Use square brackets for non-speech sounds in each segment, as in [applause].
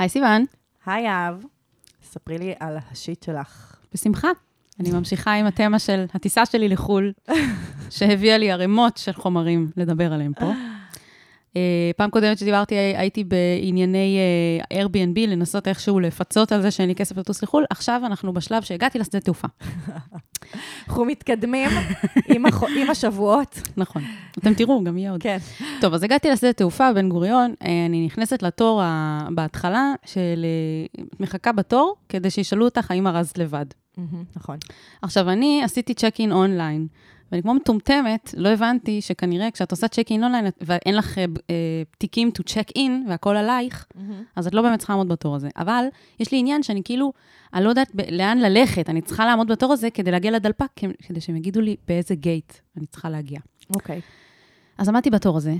היי סיוון. היי אהב, ספרי לי על השיט שלך. בשמחה. אני ממשיכה עם התמה של הטיסה שלי לחו"ל, שהביאה לי ערימות של חומרים לדבר עליהם פה. Uh, פעם קודמת שדיברתי, הייתי בענייני uh, Airbnb, לנסות איכשהו לפצות על זה שאין לי כסף לטוס לחו"ל. עכשיו אנחנו בשלב שהגעתי לשדה תעופה. אנחנו מתקדמים עם, הח... עם השבועות. נכון. אתם תראו, גם יהיה עוד. כן. טוב, אז הגעתי לשדה תעופה, בן גוריון, uh, אני נכנסת לתור ה... בהתחלה, של... מחכה בתור, כדי שישאלו אותך האם ארזת לבד. נכון. עכשיו, אני עשיתי צ'ק אין אונליין. ואני כמו מטומטמת, לא הבנתי שכנראה כשאת עושה צ'ק אין אונליין ואין לך אה, תיקים to check in והכל עלייך, mm-hmm. אז את לא באמת צריכה לעמוד בתור הזה. אבל יש לי עניין שאני כאילו, אני לא יודעת ב- לאן ללכת, אני צריכה לעמוד בתור הזה כדי להגיע לדלפק, כדי שהם יגידו לי באיזה גייט אני צריכה להגיע. אוקיי. Okay. אז עמדתי בתור הזה,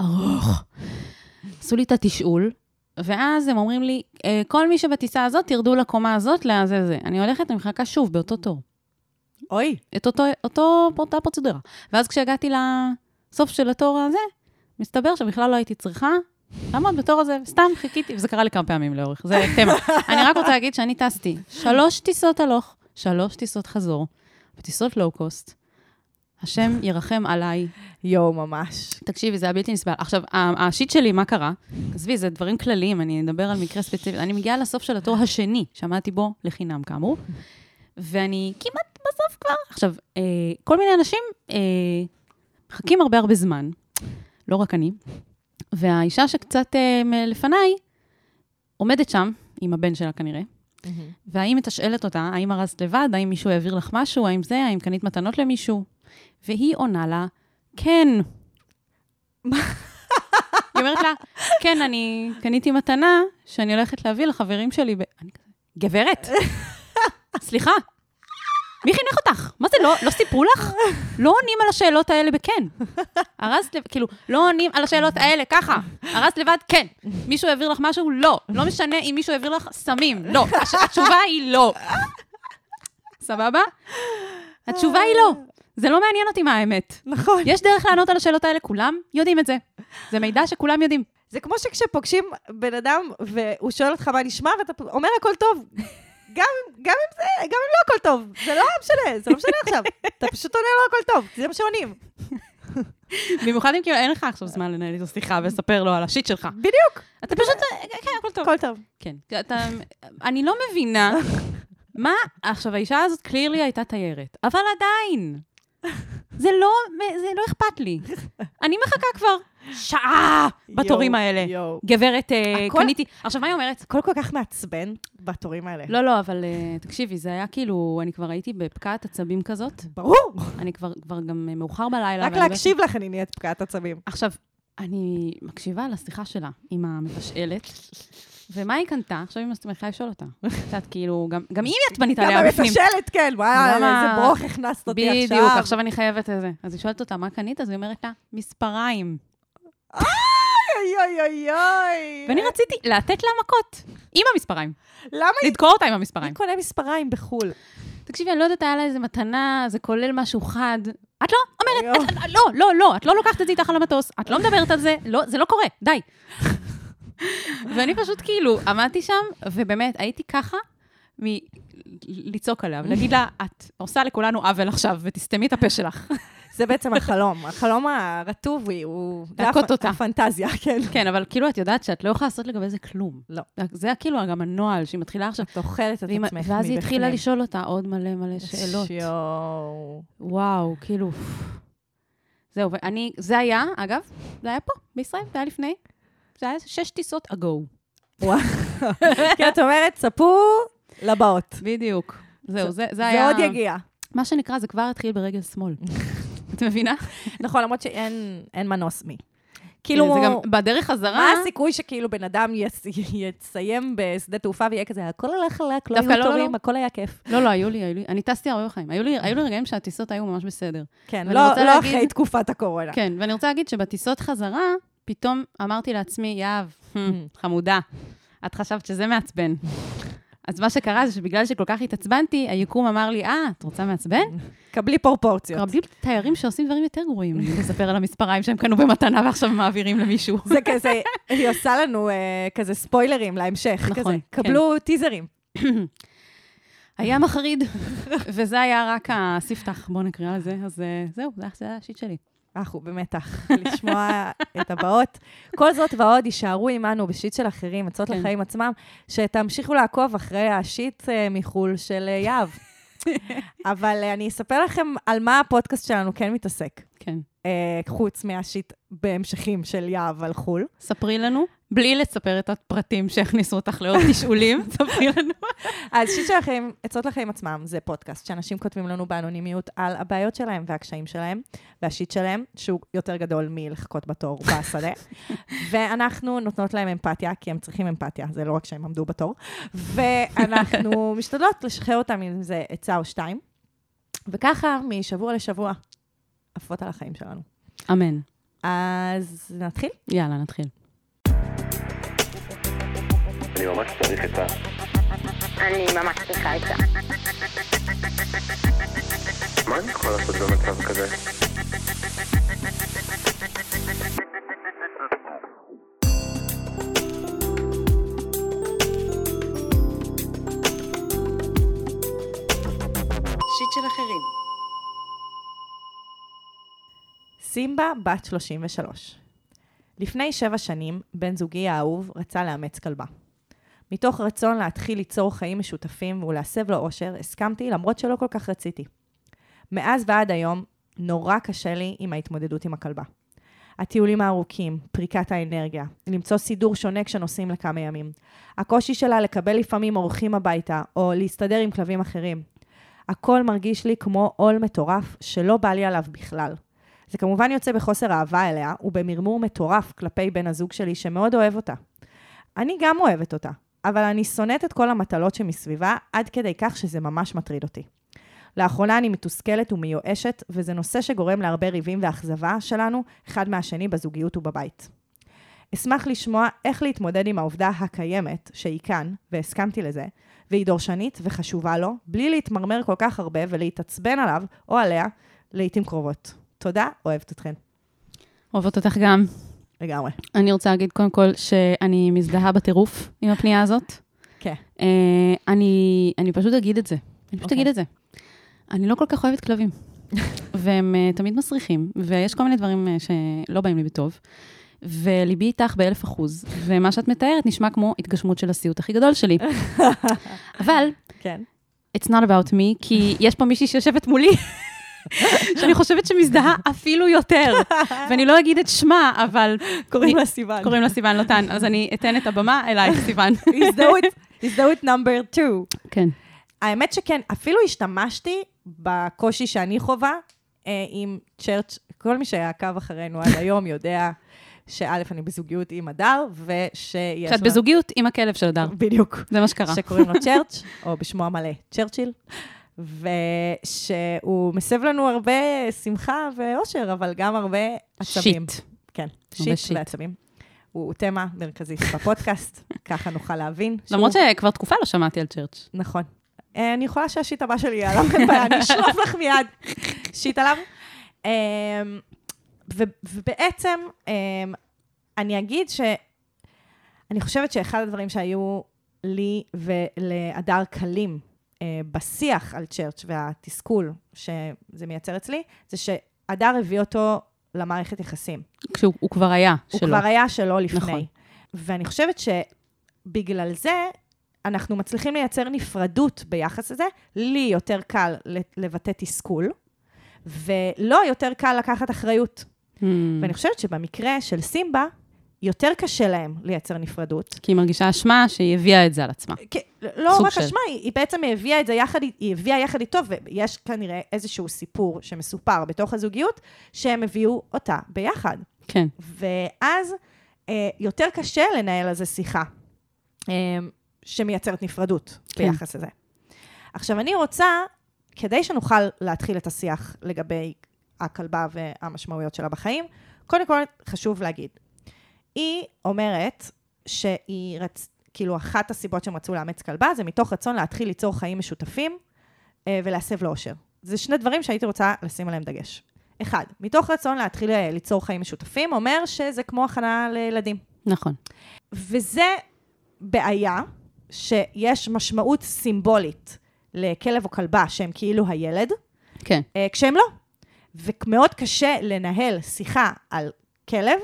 ארוך. עשו לי את התשאול, ואז הם אומרים לי, אה, כל מי שבטיסה הזאת, תרדו לקומה הזאת, לזה זה. אני הולכת, אני מחכה שוב באותו תור. אוי. את אותו, אותו, אותה פרוצדורה. ואז כשהגעתי לסוף של התור הזה, מסתבר שבכלל לא הייתי צריכה לעמוד בתור הזה, סתם חיכיתי, וזה קרה לי כמה פעמים לאורך, זה תמה. [laughs] אני רק רוצה להגיד שאני טסתי שלוש טיסות הלוך, שלוש טיסות חזור, וטיסות לואו-קוסט. השם ירחם עליי. יואו, ממש. תקשיבי, זה היה בלתי נסבל. עכשיו, השיט שלי, מה קרה? עזבי, זה דברים כלליים, אני אדבר על מקרה ספציפי. אני מגיעה לסוף של התור השני, שעמדתי בו לחינם, כאמור, ואני כמעט בסוף כבר. עכשיו, אה, כל מיני אנשים אה, מחכים הרבה הרבה זמן, לא רק אני, והאישה שקצת אה, לפניי עומדת שם, עם הבן שלה כנראה, mm-hmm. והאם מתשאלת אותה, האם ארזת לבד, האם מישהו העביר לך משהו, האם זה, האם קנית מתנות למישהו? והיא עונה לה, כן. היא אומרת לה, כן, אני קניתי מתנה שאני הולכת להביא לחברים שלי. ב... אני כזה, גברת, [laughs] סליחה, מי חינך אותך? מה זה, לא, לא סיפרו לך? לא עונים על השאלות האלה בכן. לבד, כאילו, לא עונים על השאלות האלה ככה. ארזת לבד, כן. מישהו העביר לך משהו? לא. לא משנה אם מישהו העביר לך סמים. לא. הש... התשובה היא לא. סבבה? התשובה היא לא. זה לא מעניין אותי מה האמת. נכון. יש דרך לענות על השאלות האלה, כולם יודעים את זה. זה מידע שכולם יודעים. זה כמו שכשפוגשים בן אדם והוא שואל אותך מה נשמע, ואתה אומר הכל טוב. גם, גם אם זה, גם אם לא הכל טוב, זה לא משנה, זה לא משנה עכשיו. אתה פשוט עונה לו הכל טוב, זה מה שעונים. במיוחד אם כאילו אין לך עכשיו זמן לנהל איתו שיחה ולספר לו על השיט שלך. בדיוק. אתה פשוט, כן, הכל טוב. הכל טוב. כן. אתה, אני לא מבינה מה, עכשיו, האישה הזאת קלירלי הייתה תיירת, אבל עדיין, זה לא, זה לא אכפת לי. אני מחכה כבר שעה בתורים האלה. גברת, הכל- קניתי... עכשיו, מה היא אומרת? הכל כל כך מעצבן בתורים האלה. לא, לא, אבל אה, תקשיבי, זה היה כאילו, אני כבר הייתי בפקעת עצבים כזאת. ברור. אני כבר, גם אה, מאוחר בלילה. רק ואני להקשיב לך אני נהיית פקעת עצבים. עכשיו, אני מקשיבה לשיחה שלה עם המבשלת, ומה היא קנתה? עכשיו היא מתחילה לשאול אותה. את יודעת, כאילו, גם, גם היא עצבנית גם עליה בפנים. המבשלת, כן, וואי, גם איזה ברוך הכנסת אותי עכשיו. בדיוק, עכשיו אני חייבת את זה. אז היא שואלת אותה, מה קנית? אז היא אומרת לה, מספריים. אוי אוי אוי אוי. ואני רציתי לתת לה מכות, עם המספריים. למה היא... לדקור אותה עם מי המספריים. קונה מספריים בחו"ל? תקשיבי, אני לא יודעת, היה לה איזה מתנה, זה כולל משהו חד. את לא אומרת. את, את, לא, לא, לא, את לא לוקחת את זה איתך על המטוס, את לא מדברת על זה, לא, זה לא קורה, די. ואני פשוט כאילו עמדתי שם, ובאמת, הייתי ככה מלצעוק עליה, ולהגיד לה, את עושה לכולנו עוול עכשיו, ותסתמי את הפה שלך. זה בעצם החלום. החלום הרטוב הוא- להכות אותה. הפנטזיה, כן. כן, אבל כאילו, את יודעת שאת לא יכולה לעשות לגבי זה כלום. לא. זה כאילו גם הנוהל, שהיא מתחילה עכשיו, את אוכלת את עצמך מבפנים. ואז היא התחילה לשאול אותה עוד מלא מלא שאלות. יואו. וואו, כאילו... זהו, ואני, זה היה, אגב, זה היה פה, בישראל, זה היה לפני. זה היה שש טיסות אגו. וואו. כן, את אומרת, צפו לבאות. בדיוק. זהו, זה, זה זה היה... עוד יגיע. מה שנקרא, זה כבר התחיל ברגל שמאל. את מבינה? נכון, למרות שאין אין מנוס מי. כאילו, זה גם בדרך חזרה... מה הסיכוי שכאילו בן אדם יס- יסיים בשדה תעופה ויהיה כזה, הכל הלך חלק, לא היו לא, לא, תורים, לא. הכל היה כיף. לא, לא, היו לי, היו לי, אני טסתי הרבה בחיים. היו לי, היו לי רגעים שהטיסות היו ממש בסדר. כן, לא לא להגיד- אחרי תקופת הקורונה. כן, ואני רוצה להגיד שבטיסות חזרה, פתאום אמרתי לעצמי, יהב, [laughs] חמודה, את חשבת שזה מעצבן. אז מה שקרה זה שבגלל שכל כך התעצבנתי, היקום אמר לי, אה, את רוצה מעצבן? קבלי פרופורציות. רבים תיירים שעושים דברים יותר גרועים, לספר [laughs] על המספריים שהם קנו במתנה ועכשיו מעבירים למישהו. [laughs] זה כזה, היא עושה לנו אה, כזה ספוילרים להמשך. נכון, כזה. כן. קבלו טיזרים. [clears throat] היה מחריד, [laughs] וזה היה רק הספתח, בואו נקרא לזה, אז אה, זהו, זה היה השיט שלי. אנחנו במתח [laughs] לשמוע את הבאות. כל זאת ועוד יישארו עמנו בשיט של אחרים, עצות כן. לחיים עצמם, שתמשיכו לעקוב אחרי השיט אה, מחו"ל של אה, יהב. [laughs] אבל אה, אני אספר לכם על מה הפודקאסט שלנו כן מתעסק, כן. חוץ מהשיט בהמשכים של יהב על חו"ל. ספרי לנו, בלי לספר את הפרטים שהכניסו אותך לעוד תשאולים, [laughs] ספרי לנו. אז שיט של החיים, עצות לחיים עצמם, זה פודקאסט שאנשים כותבים לנו באנונימיות על הבעיות שלהם והקשיים שלהם, והשיט שלהם, שהוא יותר גדול מלחכות בתור [laughs] בשדה. ואנחנו נותנות להם אמפתיה, כי הם צריכים אמפתיה, זה לא רק שהם עמדו בתור. ואנחנו [laughs] משתדלות לשחרר אותם עם איזה עצה או שתיים. וככה, משבוע לשבוע, עפות על החיים שלנו. אמן. אז נתחיל? יאללה, נתחיל. אני ממש צריך את ה... אני ממש צריכה את זה. מה אני יכול לעשות במצב כזה? שיט של אחרים. סימבה, בת 33. לפני שבע שנים, בן זוגי האהוב רצה לאמץ כלבה. מתוך רצון להתחיל ליצור חיים משותפים ולהסב לו אושר, הסכמתי למרות שלא כל כך רציתי. מאז ועד היום, נורא קשה לי עם ההתמודדות עם הכלבה. הטיולים הארוכים, פריקת האנרגיה, למצוא סידור שונה כשנוסעים לכמה ימים. הקושי שלה לקבל לפעמים אורחים הביתה, או להסתדר עם כלבים אחרים. הכל מרגיש לי כמו עול מטורף שלא בא לי עליו בכלל. זה כמובן יוצא בחוסר אהבה אליה ובמרמור מטורף כלפי בן הזוג שלי שמאוד אוהב אותה. אני גם אוהבת אותה, אבל אני שונאת את כל המטלות שמסביבה עד כדי כך שזה ממש מטריד אותי. לאחרונה אני מתוסכלת ומיואשת, וזה נושא שגורם להרבה ריבים ואכזבה שלנו, אחד מהשני בזוגיות ובבית. אשמח לשמוע איך להתמודד עם העובדה הקיימת, שהיא כאן, והסכמתי לזה, והיא דורשנית וחשובה לו, בלי להתמרמר כל כך הרבה ולהתעצבן עליו או עליה לעיתים קרובות. תודה, אוהבת אתכן. אוהבות אותך גם. לגמרי. אני רוצה להגיד קודם כל שאני מזדהה בטירוף עם הפנייה הזאת. כן. אה, אני, אני פשוט אגיד את זה. אני פשוט אוקיי. אגיד את זה. אני לא כל כך אוהבת כלבים. [laughs] והם אה, תמיד מסריחים, ויש כל מיני דברים אה, שלא באים לי בטוב. וליבי איתך באלף אחוז, ומה שאת מתארת נשמע כמו התגשמות של הסיוט הכי גדול שלי. [laughs] אבל, כן. it's not about me, כי יש פה מישהי שיושבת מולי, שאני חושבת שמזדהה אפילו יותר. ואני לא אגיד את שמה, אבל קוראים לה סיוון. קוראים לה סיוון לוטן, אז אני אתן את הבמה אלייך, סיוון. הזדהות, נאמבר 2. כן. האמת שכן, אפילו השתמשתי בקושי שאני חווה אה, עם צ'רץ', כל מי שעקב אחרינו עד היום יודע שא', אני בזוגיות עם הדר, ושיש... שאת בזוגיות עם הכלב של הדר. בדיוק. זה מה שקרה. שקוראים לו צ'רץ', או בשמו המלא, צ'רצ'יל, ושהוא מסב לנו הרבה שמחה ואושר, אבל גם הרבה עצבים. שיט. כן, שיט שיט. ועצבים. הוא תמה מרכזית בפודקאסט, [laughs] ככה נוכל להבין. למרות שהוא- שכבר תקופה לא שמעתי על צ'רץ'. נכון. אה, אני יכולה שהשיט הבא שלי יהיה עליו, אין בעיה, אני אשלוף לך מיד [laughs] שיט עליו. ו- ובעצם, אה, אני אגיד ש... אני חושבת שאחד הדברים שהיו לי ולהדר קלים בשיח על צ'רץ' והתסכול שזה מייצר אצלי, זה שהדר הביא אותו למערכת יחסים. כשהוא הוא כבר היה הוא שלו. כבר היה שלו לפני. נכון. ואני חושבת שבגלל זה, אנחנו מצליחים לייצר נפרדות ביחס לזה. לי יותר קל לבטא תסכול, ולא יותר קל לקחת אחריות. Hmm. ואני חושבת שבמקרה של סימבה, יותר קשה להם לייצר נפרדות. כי היא מרגישה אשמה שהיא הביאה את זה על עצמה. כי, לא סוג רק של. אשמה, היא, היא בעצם הביאה את זה יחד, היא הביאה יחד איתו, ויש כנראה איזשהו סיפור שמסופר בתוך הזוגיות, שהם הביאו אותה ביחד. כן. ואז אה, יותר קשה לנהל על זה שיחה אה, שמייצרת נפרדות כן. ביחס לזה. עכשיו, אני רוצה, כדי שנוכל להתחיל את השיח לגבי הכלבה והמשמעויות שלה בחיים, קודם כל חשוב להגיד, היא אומרת שהיא רצ... כאילו, אחת הסיבות שהם רצו לאמץ כלבה, זה מתוך רצון להתחיל ליצור חיים משותפים אה, ולהסב לאושר. זה שני דברים שהייתי רוצה לשים עליהם דגש. אחד, מתוך רצון להתחיל אה, ליצור חיים משותפים, אומר שזה כמו הכנה לילדים. נכון. וזה בעיה שיש משמעות סימבולית לכלב או כלבה שהם כאילו הילד, כן. אה, כשהם לא. ומאוד קשה לנהל שיחה על כלב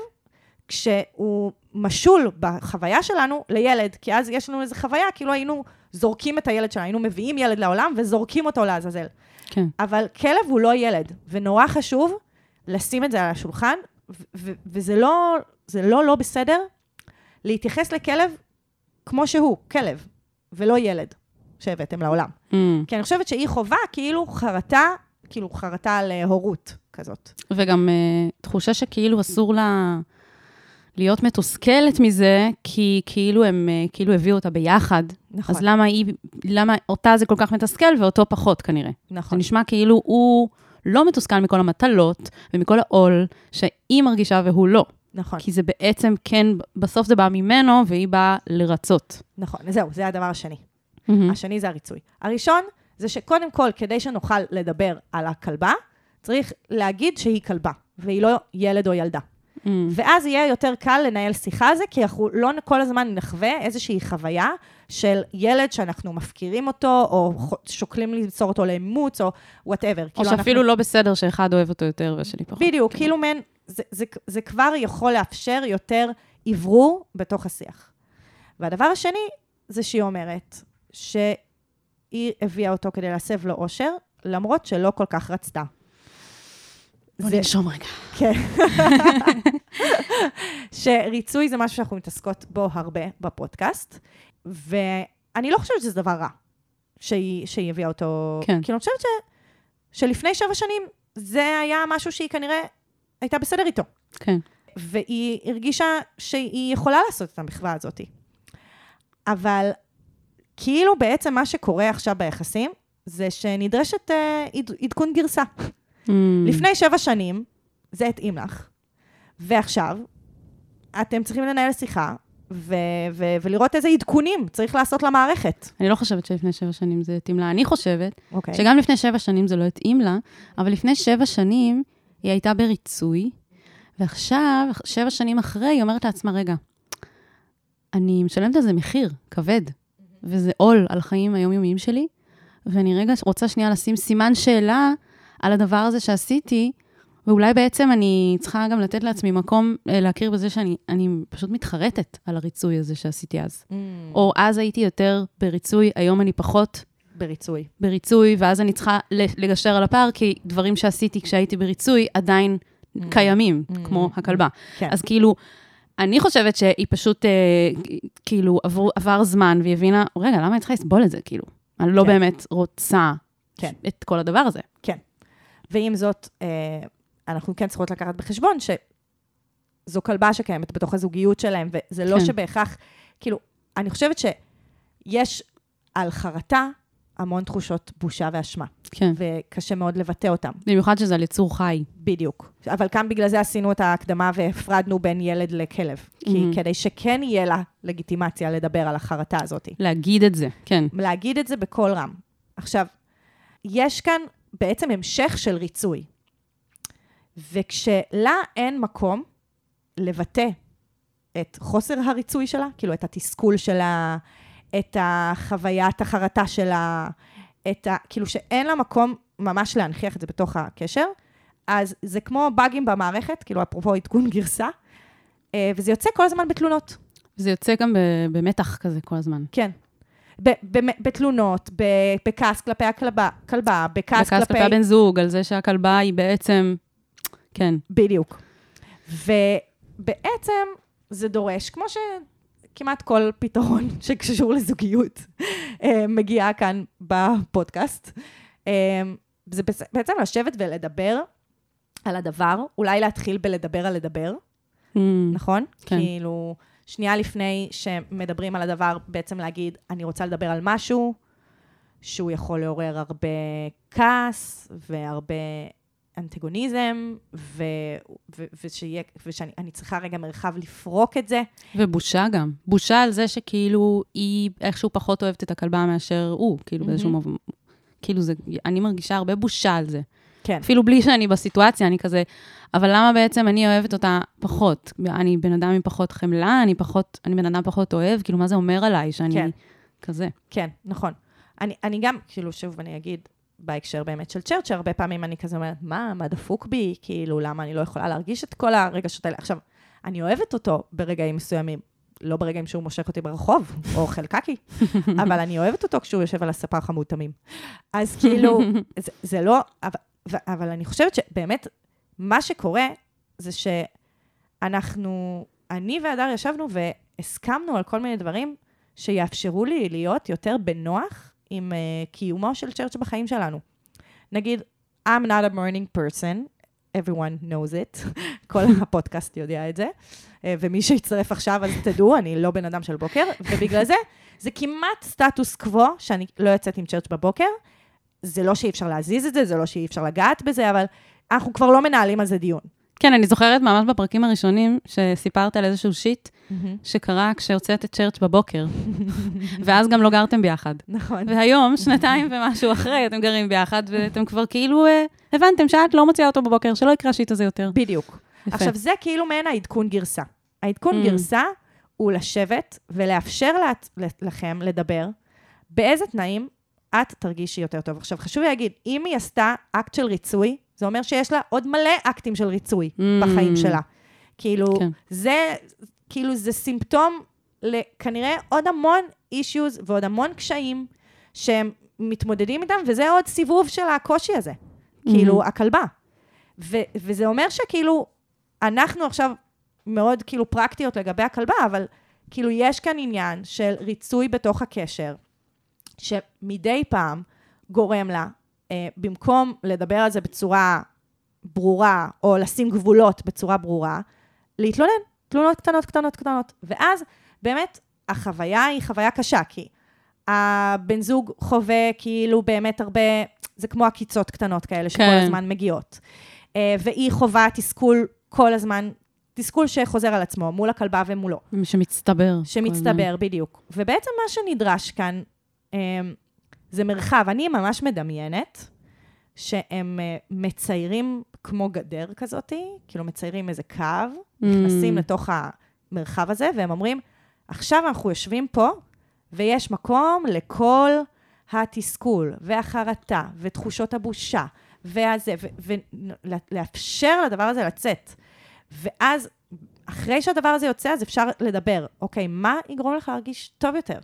כשהוא משול בחוויה שלנו לילד, כי אז יש לנו איזו חוויה, כאילו היינו זורקים את הילד שלנו, היינו מביאים ילד לעולם וזורקים אותו לעזאזל. כן. אבל כלב הוא לא ילד, ונורא חשוב לשים את זה על השולחן, ו- ו- וזה לא, לא לא בסדר להתייחס לכלב כמו שהוא, כלב, ולא ילד שהבאתם לעולם. Mm. כי אני חושבת שהיא חובה כאילו חרטה, כאילו חרטה על הורות כזאת. וגם uh, תחושה שכאילו אסור לה להיות מתוסכלת מזה, כי כאילו הם uh, כאילו הביאו אותה ביחד. נכון. אז למה היא, למה אותה זה כל כך מתסכל ואותו פחות כנראה? זה נכון. נשמע כאילו הוא לא מתוסכל מכל המטלות ומכל העול שהיא מרגישה והוא לא. נכון, כי זה בעצם כן, בסוף זה בא ממנו והיא באה לרצות. נכון. זהו, זה הדבר השני. מהמם. השני זה הריצוי. הראשון זה שקודם כל, כדי שנוכל לדבר על הכלבה, צריך להגיד שהיא כלבה, והיא לא ילד או ילדה. Mm. ואז יהיה יותר קל לנהל שיחה על זה, כי אנחנו לא כל הזמן נחווה איזושהי חוויה של ילד שאנחנו מפקירים אותו, או שוקלים למסור אותו לאימוץ, או whatever. או שאפילו לא בסדר שאחד אוהב אותו יותר והשני פחות. בדיוק, כן. כאילו מעין, זה, זה, זה כבר יכול לאפשר יותר אוורור בתוך השיח. והדבר השני, זה שהיא אומרת שהיא הביאה אותו כדי להסב לו אושר, למרות שלא כל כך רצתה. בוא זה- ננשום רגע. כן. [laughs] שריצוי זה משהו שאנחנו מתעסקות בו הרבה בפודקאסט, ואני לא חושבת שזה דבר רע שהיא, שהיא הביאה אותו. כן. כי אני חושבת ש, שלפני שבע שנים זה היה משהו שהיא כנראה הייתה בסדר איתו. כן. והיא הרגישה שהיא יכולה לעשות את המחווה הזאת. אבל כאילו בעצם מה שקורה עכשיו ביחסים, זה שנדרשת אה, עד, עדכון גרסה. Mm. לפני שבע שנים, זה התאים לך, ועכשיו, אתם צריכים לנהל שיחה, ו- ו- ולראות איזה עדכונים צריך לעשות למערכת. אני לא חושבת שלפני שבע שנים זה התאים לה. אני חושבת אוקיי. שגם לפני שבע שנים זה לא התאים לה, אבל לפני שבע שנים היא הייתה בריצוי, ועכשיו, שבע שנים אחרי, היא אומרת לעצמה, רגע, אני משלמת על זה מחיר כבד, וזה עול על החיים היומיומיים שלי, ואני רגע רוצה שנייה לשים סימן שאלה על הדבר הזה שעשיתי, ואולי בעצם אני צריכה גם לתת לעצמי מקום אה, להכיר בזה שאני אני פשוט מתחרטת על הריצוי הזה שעשיתי אז. Mm, או אז הייתי יותר בריצוי, היום אני פחות בריצוי. בריצוי, ואז אני צריכה לגשר על הפער, כי דברים שעשיתי כשהייתי בריצוי עדיין קיימים, Mm. כמו הכלבה. כן. אז כאילו, אני חושבת שהיא פשוט, אה, כאילו, עבר, עבר זמן, והיא הבינה, רגע, למה אני צריכה לסבול את זה, כאילו? אני לא כן. באמת רוצה כן. את כל הדבר הזה. ועם זאת, אה, אנחנו כן צריכות לקחת בחשבון שזו כלבה שקיימת בתוך הזוגיות שלהם, וזה לא כן. שבהכרח, כאילו, אני חושבת שיש על חרטה המון תחושות בושה ואשמה, כן. וקשה מאוד לבטא אותם. במיוחד שזה על יצור חי. בדיוק. אבל כאן בגלל זה עשינו את ההקדמה והפרדנו בין ילד לכלב. כי Mhm. כדי שכן יהיה לה לגיטימציה לדבר על החרטה הזאת. להגיד את זה, כן. להגיד את זה בקול רם. עכשיו, יש כאן בעצם המשך של ריצוי. וכשלה אין מקום לבטא את חוסר הריצוי שלה, כאילו את התסכול שלה, את החוויית החרטה שלה, את ה... כאילו שאין לה מקום ממש להנכיח את זה בתוך הקשר, אז זה כמו באגים במערכת, כאילו אפרופו עדכון גרסה, אה, וזה יוצא כל הזמן בתלונות. זה יוצא גם במתח כזה כל הזמן. כן. ב- ב- בתלונות, ב- בכעס כלפי הכלבה, כלבה, בכעס בכעס כלפי... הבן זוג, על זה שהכלבה היא בעצם, כן. בדיוק. ובעצם זה דורש, כמו שכמעט כל פתרון [laughs] שקשור לזוגיות אה, מגיע כאן בפודקאסט, אה, זה בעצם לשבת ולדבר על הדבר, אולי להתחיל בלדבר על לדבר, Mm, נכון? כן. כאילו, שנייה לפני שמדברים על הדבר, בעצם להגיד, אני רוצה לדבר על משהו שהוא יכול לעורר הרבה כעס והרבה אנטגוניזם, ו, ו, ושיהיה, ושאני אני צריכה רגע מרחב לפרוק את זה. ובושה גם. בושה על זה שכאילו היא איכשהו פחות אוהבת את הכלבה מאשר הוא, כאילו באיזשהו מהמם. מובן. כאילו זה, אני מרגישה הרבה בושה על זה. כן. אפילו בלי שאני בסיטואציה, אני כזה, אבל למה בעצם אני אוהבת אותה פחות? אני בן אדם עם פחות חמלה, אני פחות, אני בן אדם פחות אוהב, כאילו, מה זה אומר עליי שאני כן. כזה? כן, נכון. אני, אני גם, כאילו, שוב, אני אגיד, בהקשר באמת של צ'רץ', שהרבה פעמים אני כזה אומרת, מה, מה דפוק בי? כאילו, למה אני לא יכולה להרגיש את כל הרגשות האלה? עכשיו, אני אוהבת אותו ברגעים מסוימים, לא ברגעים שהוא מושך אותי ברחוב, או [laughs] אוכל קקי, אבל אני אוהבת אותו כשהוא יושב על הספה חמוד תמים. אז כאילו, [laughs] זה, זה לא, אבל, אבל אני חושבת שבאמת, מה שקורה זה שאנחנו, אני והדר ישבנו והסכמנו על כל מיני דברים שיאפשרו לי להיות יותר בנוח עם uh, קיומו של צ'רץ' בחיים שלנו. נגיד, I'm not a morning person, everyone knows it, [laughs] כל הפודקאסט יודע את זה, uh, ומי שיצטרף עכשיו, אז תדעו, אני לא בן אדם של בוקר, ובגלל זה, זה כמעט סטטוס קוו שאני לא יוצאת עם צ'רץ' בבוקר. זה לא שאי אפשר להזיז את זה, זה לא שאי אפשר לגעת בזה, אבל אנחנו כבר לא מנהלים על זה דיון. כן, אני זוכרת ממש בפרקים הראשונים, שסיפרת על איזשהו שיט שקרה כשהוצאת את צ'רץ' בבוקר, ואז גם לא גרתם ביחד. נכון. והיום, שנתיים ומשהו אחרי, אתם גרים ביחד, ואתם כבר כאילו אה, הבנתם שאת לא מוציאה אותו בבוקר, שלא יקרה השיט הזה יותר. בדיוק. יפה. עכשיו, זה כאילו מעין העדכון גרסה. העדכון Mm. גרסה הוא לשבת ולאפשר לה, לכם לדבר באיזה תנאים את תרגישי יותר טוב. עכשיו, חשוב לי להגיד, אם היא עשתה אקט של ריצוי, זה אומר שיש לה עוד מלא אקטים של ריצוי Mm. בחיים שלה. כאילו, כן. זה, כאילו, זה סימפטום לכנראה עוד המון אישיוז ועוד המון קשיים שהם מתמודדים איתם, וזה עוד סיבוב של הקושי הזה. כאילו, הכלבה. ו- וזה אומר שכאילו, אנחנו עכשיו מאוד כאילו פרקטיות לגבי הכלבה, אבל כאילו יש כאן עניין של ריצוי בתוך הקשר, שמדי פעם גורם לה, במקום לדבר על זה בצורה ברורה, או לשים גבולות בצורה ברורה, להתלונן, תלונות קטנות, קטנות, קטנות. ואז באמת החוויה היא חוויה קשה, כי הבן זוג חווה כאילו באמת הרבה, זה כמו עקיצות קטנות כאלה שכל כן. הזמן מגיעות. אה, והיא חווה תסכול כל הזמן, תסכול שחוזר על עצמו, מול הכלבה ומולו. שמצטבר. שמצטבר, בדיוק. ובעצם מה שנדרש כאן אה, זה מרחב. אני ממש מדמיינת שהם אה, מציירים כמו גדר כזאתי, כאילו מציירים איזה קו, נכנסים לתוך המרחב הזה, והם אומרים, עכשיו אנחנו יושבים פה, ויש מקום לכל התסכול, והחרטה, ותחושות הבושה, והזה, ולאפשר לדבר הזה לצאת. ואז, אחרי שהדבר הזה יוצא, אז אפשר לדבר, אוקיי, מה יגרום לך להרגיש טוב יותר?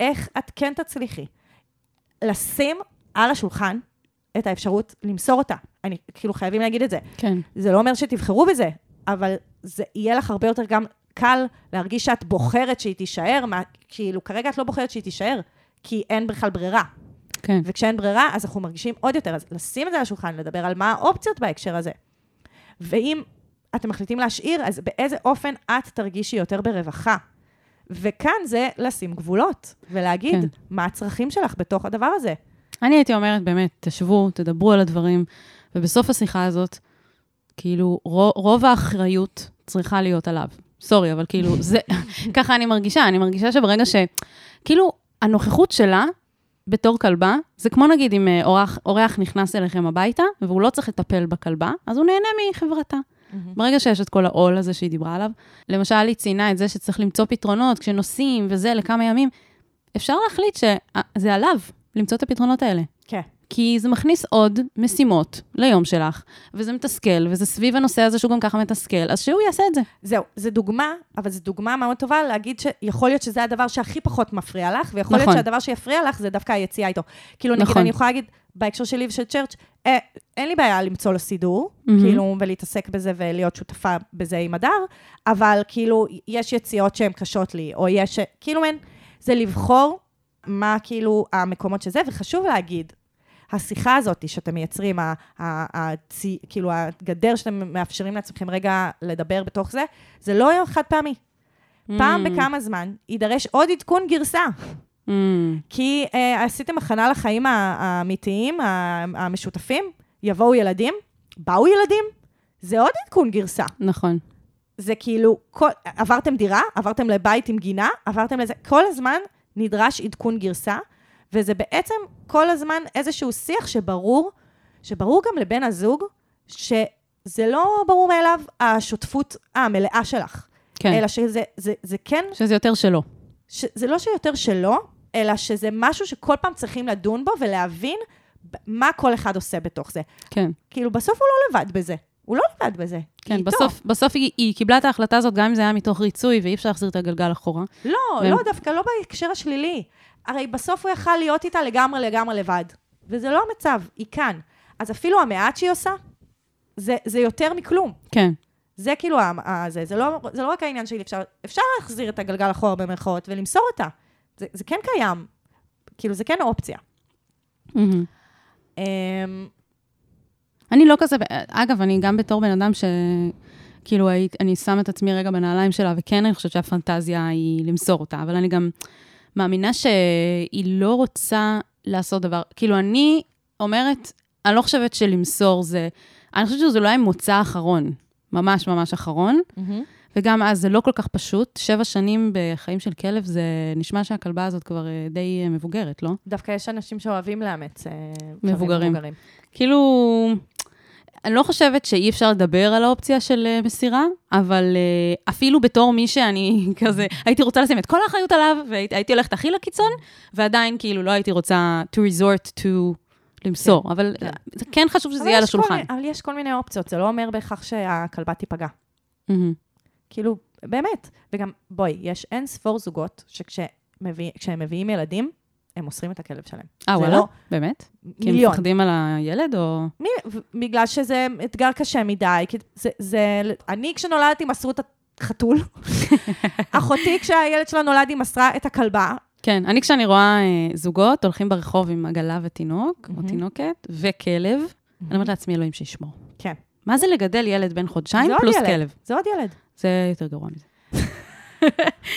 איך את כן תצליחי? לשים על השולחן את האפשרות למסור אותה. אני, כאילו, חייבים להגיד את זה. כן. זה לא אומר שתבחרו בזה, אבל זה יהיה לך הרבה יותר גם קל להרגיש שאת בוחרת שהיא תישאר, מה, כאילו, כרגע את לא בוחרת שהיא תישאר, כי אין בכלל ברירה. כן. וכשאין ברירה, אז אנחנו מרגישים עוד יותר. אז לשים את זה על השולחן, לדבר על מה האופציות בהקשר הזה. ואם אתם מחליטים להשאיר, אז באיזה אופן את תרגישי יותר ברווחה. וכאן זה לשים גבולות, ולהגיד כן. מה הצרכים שלך בתוך הדבר הזה. אני הייתי אומרת, באמת, תשבו, תדברו על הדברים, ובסוף השיחה הזאת, כאילו, רוב, רוב האחריות צריכה להיות עליו. סורי, אבל כאילו, [laughs] זה, ככה אני מרגישה. אני מרגישה שברגע ש... כאילו, הנוכחות שלה בתור כלבה, זה כמו נגיד אם אה, אורח, אורח נכנס אליכם הביתה, והוא לא צריך לטפל בכלבה, אז הוא נהנה מחברתה. ברגע שיש את כל העול הזה שהיא דיברה עליו, למשל, היא ציינה את זה שצריך למצוא פתרונות כשנוסעים וזה לכמה ימים, אפשר להחליט שזה עליו למצוא את הפתרונות האלה. כי זה מכניס עוד משימות ליום שלך, וזה מתסכל, וזה סביב הנושא הזה שהוא גם ככה מתסכל, אז שהוא יעשה את זה. זהו, זו דוגמה, אבל זו דוגמה מאוד טובה להגיד שיכול להיות שזה הדבר שהכי פחות מפריע לך, ויכול נכון. להיות שהדבר שיפריע לך זה דווקא היציאה איתו. כאילו, נגיד, נכון. אני יכולה להגיד, בהקשר שלי ושל צ'רץ', אה, אין לי בעיה למצוא לו סידור, מהמם. כאילו, ולהתעסק בזה ולהיות שותפה בזה עם הדר, אבל כאילו, יש יציאות שהן קשות לי, או יש, כאילו, אין, זה לבחור מה כאילו המקומות שזה, וחשוב להגיד, השיחה הזאת שאתם מייצרים, ה- ה- הצי, כאילו הגדר שאתם מאפשרים לעצמכם רגע לדבר בתוך זה, זה לא יום חד פעמי. פעם Mm. בכמה זמן יידרש עוד עדכון גרסה. Mm, כי אה, עשיתם הכנה לחיים האמיתיים, המשותפים, יבואו ילדים, באו ילדים, זה עוד עדכון גרסה. נכון. זה כאילו, כל, עברתם דירה, עברתם לבית עם גינה, עברתם לזה, כל הזמן נדרש עדכון גרסה, וזה בעצם כל הזמן איזשהו שיח שברור, שברור גם לבן הזוג, שזה לא ברור מאליו השותפות המלאה שלך. כן. אלא שזה זה, זה כן, שזה יותר שלו. ש, זה לא שיותר שלו, אלא שזה משהו שכל פעם צריכים לדון בו ולהבין מה כל אחד עושה בתוך זה. כן. כאילו, בסוף הוא לא לבד בזה. הוא לא לבד בזה. כן. בסוף, בסוף היא, היא קיבלה את ההחלטה הזאת, גם אם זה היה מתוך ריצוי, ואי אפשר להחזיר את הגלגל אחורה. לא, והם- לא, דווקא לא בהקשר השלילי. הרי בסוף הוא יכל להיות איתה לגמרי לגמרי לבד. וזה לא המצב, היא כאן. אז אפילו המעט שהיא עושה, זה, זה יותר מכלום. כן, זה כאילו, זה, זה, לא, זה לא רק העניין שלי, אפשר, אפשר להחזיר את הגלגל אחורה במרכאות ולמסור אותה. זה, זה כן קיים. כאילו, זה כן אופציה. אמ, אני לא כזה, אגב, אני גם בתור בן אדם ש... כאילו, אני שם את עצמי רגע בנעליים שלה, וכן, אני חושבת שהפנטזיה היא למסור אותה, אבל אני גם מאמינה שהיא לא רוצה לעשות דבר, כאילו, אני אומרת, אני לא חושבת שלמסור זה, אני חושבת שזה אולי מוצא אחרון, ממש ממש אחרון, וגם אז זה לא כל כך פשוט. שבע שנים בחיים של כלב, זה נשמע שהכלבה הזאת כבר אה, די אה, מבוגרת, לא? דווקא יש אנשים שאוהבים לאמץ אה, מבוגרים. מבוגרים. כאילו, אני לא חושבת שאי אפשר לדבר על האופציה של אה, מסירה, אבל אה, אפילו בתור מי שאני [laughs] כזה, הייתי רוצה לשים את כל האחריות עליו, והייתי הולכת הכי לקיצון, ועדיין כאילו לא הייתי רוצה to resort to למסור, כן, אבל כן. זה כן חשוב שזה יהיה על השולחן. מיני- אבל יש כל מיני אופציות, זה לא אומר בהכרח שהכלבה תיפגע. מהמם. כאילו, באמת. וגם, בואי, יש אין ספור זוגות שכשהם מביאים ילדים, הם מוסרים את הכלב שלהם. אה, וואלה? לא- באמת? כי הם מיליון. מפחדים על הילד, או... מי- ו- בגלל שזה אתגר קשה מדי, כי זה, זה... אני, כשנולדתי, מסרו את החתול. [laughs] אחותי, כשהילד שלה נולד, היא מסרה את הכלבה. כן, אני כשאני רואה אה, זוגות הולכים ברחוב עם עגלה ותינוק, או מהמם. תינוקת, וכלב, אני אומרת לעצמי, אלוהים שישמור. כן. מה זה לגדל ילד בן חודשיים פלוס ילד. כלב? זה עוד ילד. זה יותר גרוע מזה.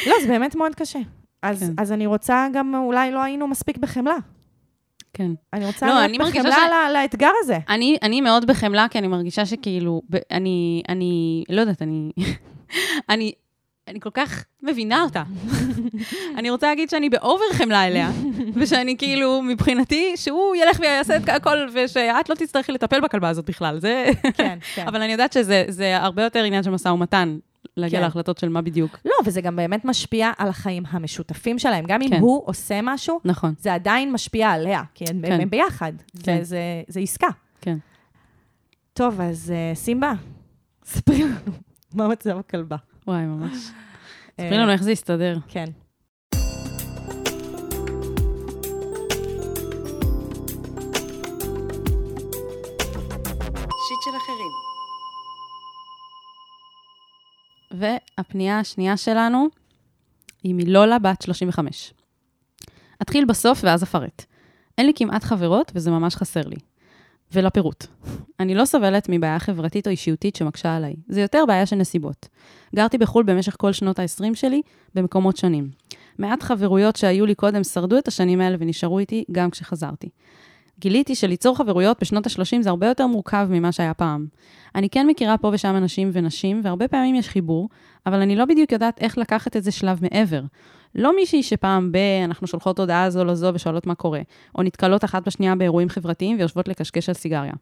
לא, זה באמת מאוד קשה. אז, כן. אז אני רוצה גם, אולי לא היינו מספיק בחמלה. כן. אני רוצה לא, להיות אני בחמלה ש... לאתגר הזה. אני, אני מאוד בחמלה, כי אני מרגישה שכאילו, ב, אני, אני, לא יודעת, אני, [laughs] אני, אני כל כך מבינה אותה. [laughs] אני רוצה להגיד שאני באובר חמלה אליה, [laughs] ושאני כאילו, מבחינתי, שהוא ילך ויעשה את הכל, ושאת לא תצטרכי לטפל בכלבה הזאת בכלל. זה... כן, כן. אבל אני יודעת שזה זה הרבה יותר עניין של משא ומתן, להגיע כן. להחלטות של מה בדיוק. לא, וזה גם באמת משפיע על החיים המשותפים שלהם. גם אם כן. הוא עושה משהו, נכון, זה עדיין משפיע עליה, כי הם, כן. הם ביחד. כן. זה, זה, זה עסקה. כן. טוב, אז uh, סימבה, ספרי לנו [laughs] מה מצב הכלבה. וואי, ממש. אה, ספרי לנו איך זה יסתדר. כן. והפנייה השנייה שלנו היא מלולה, בת 35. אתחיל בסוף ואז אפרט. אין לי כמעט חברות וזה ממש חסר לי. ולפירוט. אני לא סובלת מבעיה חברתית או אישיותית שמקשה עליי. זה יותר בעיה של נסיבות. גרתי בחו"ל במשך כל שנות ה-20 שלי במקומות שונים. מעט חברויות שהיו לי קודם שרדו את השנים האלה ונשארו איתי גם כשחזרתי. גיליתי שליצור חברויות בשנות ה-30 זה הרבה יותר מורכב ממה שהיה פעם. אני כן מכירה פה ושם אנשים ונשים, והרבה פעמים יש חיבור, אבל אני לא בדיוק יודעת איך לקחת את זה שלב מעבר. לא מישהי שפעם ב... אנחנו שולחות הודעה זו לזו ושואלות מה קורה, או נתקלות אחת בשנייה באירועים חברתיים ויושבות לקשקש על סיגריה.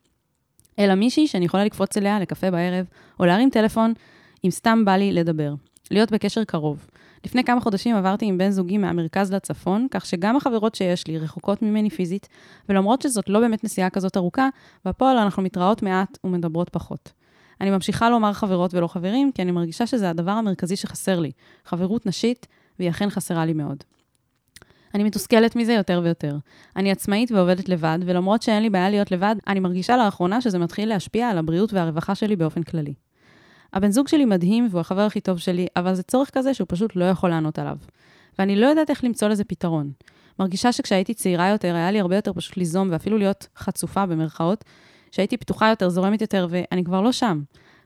אלא מישהי שאני יכולה לקפוץ אליה לקפה בערב, או להרים טלפון, אם סתם בא לי לדבר. להיות בקשר קרוב. לפני כמה חודשים עברתי עם בן זוגי מהמרכז לצפון, כך שגם החברות שיש לי רחוקות ממני פיזית, ולמרות שזאת לא באמת נסיעה כזאת ארוכה, בפועל אנחנו מתראות מעט ומדברות פחות. אני ממשיכה לומר חברות ולא חברים, כי אני מרגישה שזה הדבר המרכזי שחסר לי, חברות נשית, והיא אכן חסרה לי מאוד. אני מתוסכלת מזה יותר ויותר. אני עצמאית ועובדת לבד, ולמרות שאין לי בעיה להיות לבד, אני מרגישה לאחרונה שזה מתחיל להשפיע על הבריאות והרווחה שלי באופן כללי. הבן זוג שלי מדהים והוא החבר הכי טוב שלי, אבל זה צורך כזה שהוא פשוט לא יכול לענות עליו. ואני לא יודעת איך למצוא לזה פתרון. מרגישה שכשהייתי צעירה יותר, היה לי הרבה יותר פשוט ליזום ואפילו להיות חצופה במרכאות, שהייתי פתוחה יותר, זורמת יותר, ואני כבר לא שם.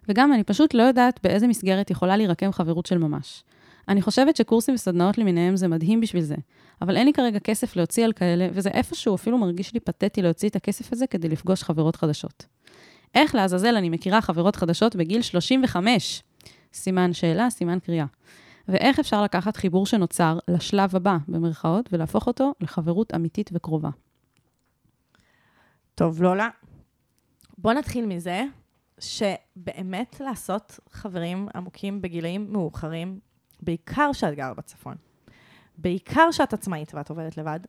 וגם אני פשוט לא יודעת באיזה מסגרת יכולה להירקם חברות של ממש. אני חושבת שקורסים וסדנאות למיניהם זה מדהים בשביל זה, אבל אין לי כרגע כסף להוציא על כאלה, וזה איפשהו אפילו מרגיש לי פתטי להוציא את הכסף הזה כדי לפגוש חברות חדשות. איך לעזאזל אני מכירה חברות חדשות בגיל 35? סימן שאלה, סימן קריאה. ואיך אפשר לקחת חיבור שנוצר לשלב הבא, במרכאות, ולהפוך אותו לחברות אמיתית וקרובה. טוב, לולה, בוא נתחיל מזה שבאמת לעשות חברים עמוקים בגילאים מאוחרים, בעיקר שאת גרה בצפון, בעיקר שאת עצמאית ואת עובדת לבד,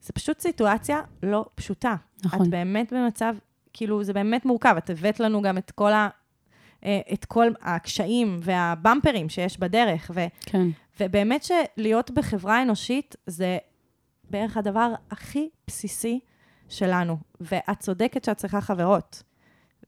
זה פשוט סיטואציה לא פשוטה. נכון. את באמת במצב, כאילו, זה באמת מורכב. את הבאת לנו גם את כל, ה, אה, את כל הקשיים והבמפרים שיש בדרך, ו, כן. ובאמת שלהיות בחברה אנושית זה בערך הדבר הכי בסיסי שלנו. ואת צודקת שאת צריכה חברות.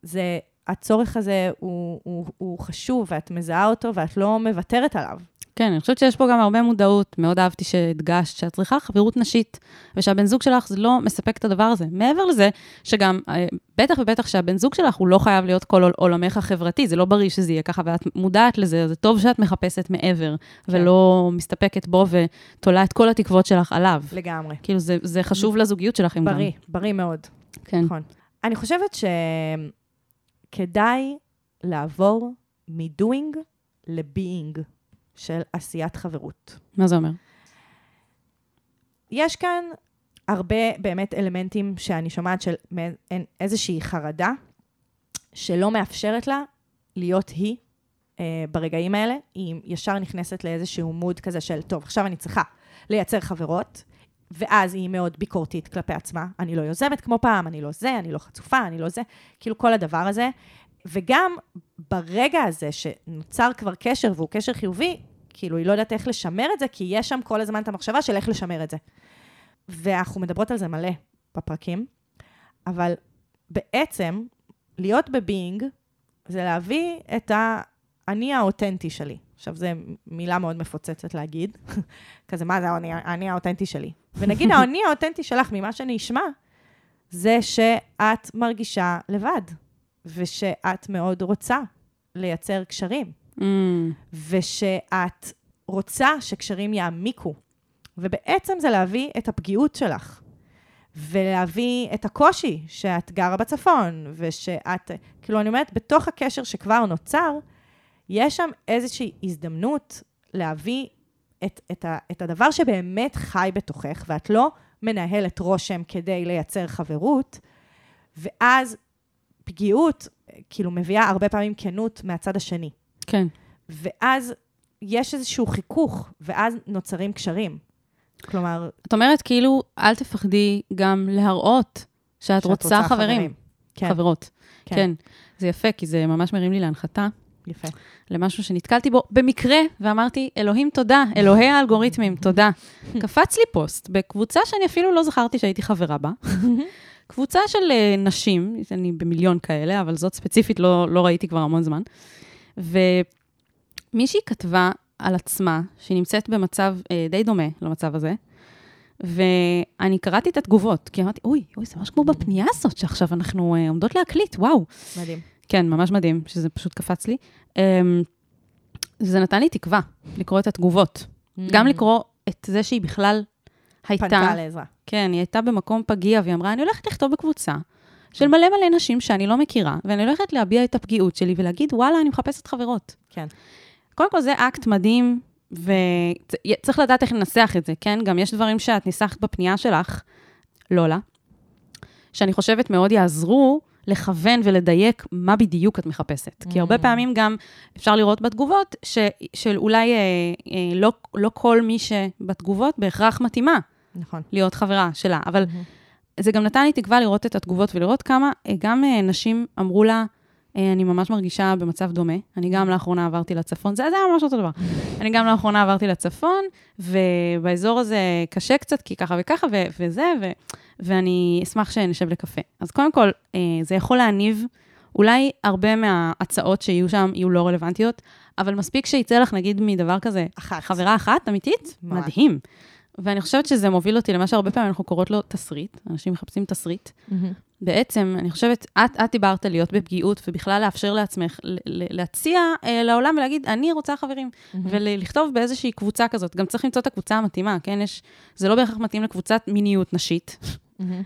זה, הצורך הזה הוא, הוא, הוא חשוב, ואת מזהה אותו, ואת לא מוותרת עליו. כן, אני חושבת שיש פה גם הרבה מודעות. מאוד אהבתי שהדגשת שאת צריכה חברות נשית, ושהבן זוג שלך זה לא מספק את הדבר הזה. מעבר לזה, שגם, אה, בטח ובטח שהבן זוג שלך הוא לא חייב להיות כל עול- עולמך החברתי, זה לא בריא שזה יהיה ככה, ואת מודעת לזה, זה טוב שאת מחפשת מעבר, ולא מסתפקת בו ותולה את כל התקוות שלך עליו. לגמרי. כאילו, זה, זה חשוב לזוגיות שלכם גם. בריא, בריא מאוד. כן. נכון. אני חושבת שכדאי לעבור מ-doing ל-being של עשיית חברות. מה זה אומר? יש כאן הרבה באמת אלמנטים שאני שומעת של איזושהי חרדה שלא מאפשרת לה להיות היא אה, ברגעים האלה. היא ישר נכנסת לאיזשהו מוד כזה של, טוב, עכשיו אני צריכה לייצר חברות, ואז היא מאוד ביקורתית כלפי עצמה. אני לא יוזמת כמו פעם, אני לא זה, אני לא חצופה, אני לא זה. כאילו כל הדבר הזה. וגם ברגע הזה שנוצר כבר קשר, והוא קשר חיובי, כאילו, היא לא יודעת איך לשמר את זה, כי יש שם כל הזמן את המחשבה של איך לשמר את זה. ואנחנו מדברות על זה מלא בפרקים, אבל בעצם, להיות בביינג, זה להביא את האני האותנטי שלי. עכשיו, זו מילה מאוד מפוצצת להגיד. [laughs] כזה, מה זה האני, האני האותנטי שלי? ונגיד, האני האותנטי שלך, ממה שאני אשמע, זה שאת מרגישה לבד, ושאת מאוד רוצה לייצר קשרים. Mm, ושאת רוצה שקשרים יעמיקו. ובעצם זה להביא את הפגיעות שלך, ולהביא את הקושי שאת גרה בצפון, ושאת, כאילו, אני אומרת, בתוך הקשר שכבר נוצר, יש שם איזושהי הזדמנות להביא את, את, ה, את הדבר שבאמת חי בתוכך, ואת לא מנהלת רושם כדי לייצר חברות, ואז פגיעות, כאילו, מביאה הרבה פעמים כנות מהצד השני. כן. ואז יש איזשהו חיכוך, ואז נוצרים קשרים. כלומר, את אומרת, כאילו, אל תפחדי גם להראות שאת, שאת רוצה, חברים. כן, חברות. כן. כן. זה יפה, כי זה ממש מרים לי להנחתה, יפה. למשהו שנתקלתי בו במקרה, ואמרתי, אלוהים תודה, אלוהי האלגוריתמים, תודה. [laughs] קפץ לי פוסט בקבוצה שאני אפילו לא זכרתי שהייתי חברה בה. [laughs] קבוצה של אה, נשים, אני במיליון כאלה, אבל זאת ספציפית לא, לא ראיתי כבר המון זמן. ומישהי כתבה על עצמה, שהיא נמצאת במצב אה, די דומה למצב הזה, ואני קראתי את התגובות, כי אמרתי, אוי, אוי, זה ממש כמו בפנייה הזאת שעכשיו אנחנו אה, עומדות להקליט, וואו. מדהים. כן, ממש מדהים, שזה פשוט קפץ לי. Um, זה נתן לי תקווה לקרוא את התגובות. גם לקרוא את זה שהיא בכלל הייתה... פנתה לעזרה. כן, היא הייתה במקום פגיע, והיא אמרה, אני הולכת לכתוב בקבוצה של מלא מלא נשים שאני לא מכירה, ואני הולכת להביע את הפגיעות שלי ולהגיד, וואלה, אני מחפשת חברות. כן. קודם כל, זה אקט מדהים, וצריך לדעת איך לנסח את זה, כן? גם יש דברים שאת ניסחת בפנייה שלך, לולה, שאני חושבת מאוד יעזרו לכוון ולדייק מה בדיוק את מחפשת. כי הרבה פעמים גם אפשר לראות בתגובות ש, שאולי אה, אה, לא, לא כל מי שבתגובות בהכרח מתאימה נכון. להיות חברה שלה, אבל זה גם נתן לי תקווה לראות את התגובות ולראות כמה, אה, גם אה, נשים אמרו לה, אה, אני ממש מרגישה במצב דומה. אני גם לאחרונה עברתי לצפון, זה, זה היה ממש אותו דבר. אני גם לאחרונה עברתי לצפון, ובאזור הזה קשה קצת, כי ככה וככה, ו- וזה, ו- ואני אשמח שנשב לקפה. אז קודם כל, אה, זה יכול להניב, אולי הרבה מההצעות שיהיו שם יהיו לא רלוונטיות, אבל מספיק שיצא לך, נגיד, מדבר כזה, אחת. חברה אחת, אמיתית, ממש. מדהים. ואני חושבת שזה מוביל אותי למה שהרבה פעמים אנחנו קוראות לו תסריט, אנשים מחפשים תסריט. בעצם, אני חושבת, את, את דיברת על להיות בפגיעות, ובכלל לאפשר לעצמך, להציע אה, לעולם ולהגיד, אני רוצה חברים, ולכתוב באיזושהי קבוצה כזאת. גם צריך למצוא את הקבוצה המתאימה, כן? יש, זה לא בהכרח מתאים לקבוצת מיניות נשית,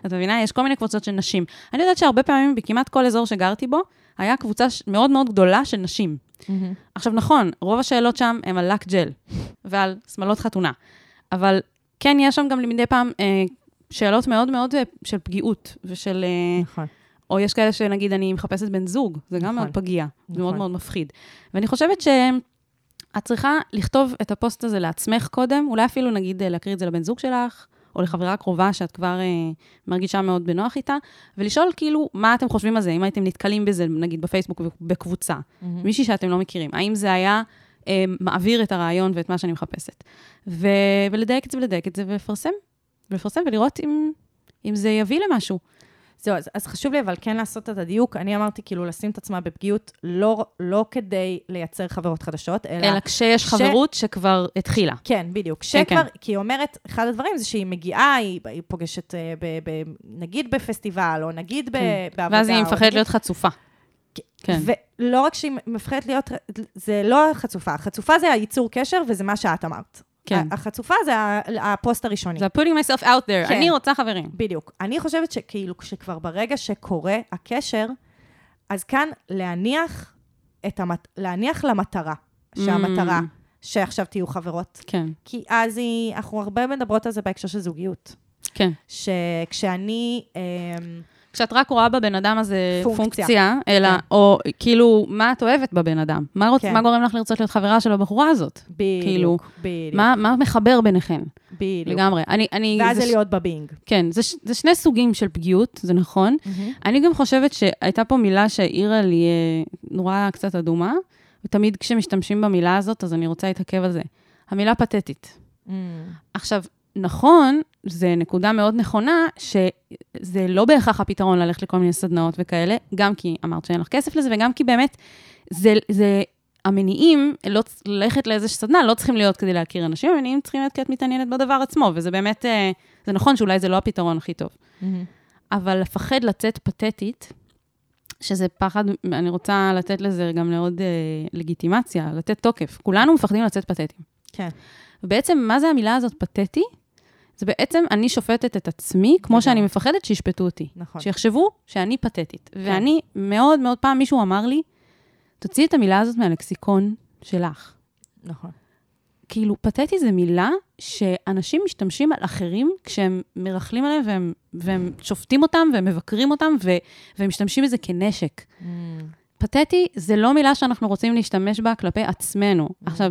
את מבינה? יש כל מיני קבוצות של נשים. אני יודעת שהרבה פעמים, בכמעט כל אזור שגרתי בו, היה קבוצה מאוד מאוד גדולה של נשים. עכשיו, נכון, רוב השאלות שם הן על לק ג'ל ועל שמלות חתונה, אבל כן, יש שם גם מדי פעם אה, שאלות מאוד מאוד אה, של פגיעות ושל... אה, נכון. או יש כאלה שנגיד, אני מחפשת בן זוג, זה גם נכון. מאוד פגיע, זה מאוד נכון. מאוד מפחיד. ואני חושבת שאת צריכה לכתוב את הפוסט הזה לעצמך קודם, אולי אפילו נגיד אה, להקריא את זה לבן זוג שלך, או לחברה קרובה שאת כבר אה, מרגישה מאוד בנוח איתה, ולשאול כאילו, מה אתם חושבים על זה, אם הייתם נתקלים בזה, נגיד בפייסבוק בקבוצה, מישהי שאתם לא מכירים, האם זה היה אה, מעביר את הרעיון ואת מה שאני מחפשת. ו- ולדייק את זה ולדייק את זה ולפרסם, ולפרסם ולראות אם, אם זה יביא למשהו. זהו, אז, אז חשוב לי אבל כן לעשות את הדיוק. אני אמרתי כאילו לשים את עצמה בפגיעות לא, לא כדי לייצר חברות חדשות, אלא... אלא כשיש ש- חברות שכבר התחילה. כן, בדיוק. כן, שכבר, כן. כי היא אומרת, אחד הדברים זה שהיא מגיעה, היא, היא פוגשת, אה, ב, ב, נגיד בפסטיבל, או נגיד ב, בעבודה. ואז היא מפחדת נגיד- להיות חצופה. כן. ולא רק שהיא מפחדת להיות, זה לא חצופה, חצופה זה הייצור קשר וזה מה שאת אמרת. כן. החצופה זה הפוסט הראשוני. זה putting myself out there, כן. אני רוצה חברים. בדיוק. אני חושבת שכאילו, כשכבר ברגע שקורה הקשר, אז כאן להניח, את המת... להניח למטרה, שהמטרה, Mm. שעכשיו תהיו חברות. כן, כי אז היא, אנחנו הרבה מדברות על זה בהקשר של זוגיות. כן. שכשאני, אמ, כשאת רק רואה בבן אדם הזה פונקציה. פונקציה, אלא, כן. או כאילו, מה את אוהבת בבן אדם? מה, רוצ... כן. מה גורם לך לרצות להיות חברה של הבחורה הזאת? בדיוק, כאילו, בדיוק, מה, מה מחבר ביניכן? בדיוק. לגמרי. אני, אני, ואז זה זה ש- להיות בבינג. כן, זה, ש- זה שני סוגים של פגיעות, זה נכון. אני גם חושבת שהייתה פה מילה שהעירה לי אה, נורא קצת אדומה, ותמיד כשמשתמשים במילה הזאת, אז אני רוצה להתעכב על זה. המילה פתטית. Mm. עכשיו, נכון, זו נקודה מאוד נכונה, שזה לא בהכרח הפתרון ללכת לכל מיני סדנאות וכאלה, גם כי אמרת שאין לך כסף לזה, וגם כי באמת, זה, זה המניעים, לא, ללכת לאיזושהי סדנה, לא צריכים להיות כדי להכיר אנשים, המניעים צריכים להיות כי את מתעניינת בדבר עצמו, וזה באמת, אה, זה נכון שאולי זה לא הפתרון הכי טוב. אבל לפחד לצאת פתטית, שזה פחד, אני רוצה לתת לזה גם לעוד אה, לגיטימציה, לתת תוקף. כולנו מפחדים לצאת פתטיים. כן. ובעצם, מה זה המילה הזאת פתטי? זה בעצם, אני שופטת את עצמי, כמו לגמרי. שאני מפחדת שישפטו אותי. נכון. שיחשבו שאני פתטית. ואני, מאוד מאוד פעם מישהו אמר לי, תוציאי את המילה הזאת מהלקסיקון שלך. נכון. כאילו, פתטי זה מילה שאנשים משתמשים על אחרים כשהם מרכלים עליהם והם, והם שופטים אותם והם מבקרים אותם ו, והם משתמשים בזה כנשק. Mm. פתטי זה לא מילה שאנחנו רוצים להשתמש בה כלפי עצמנו. עכשיו,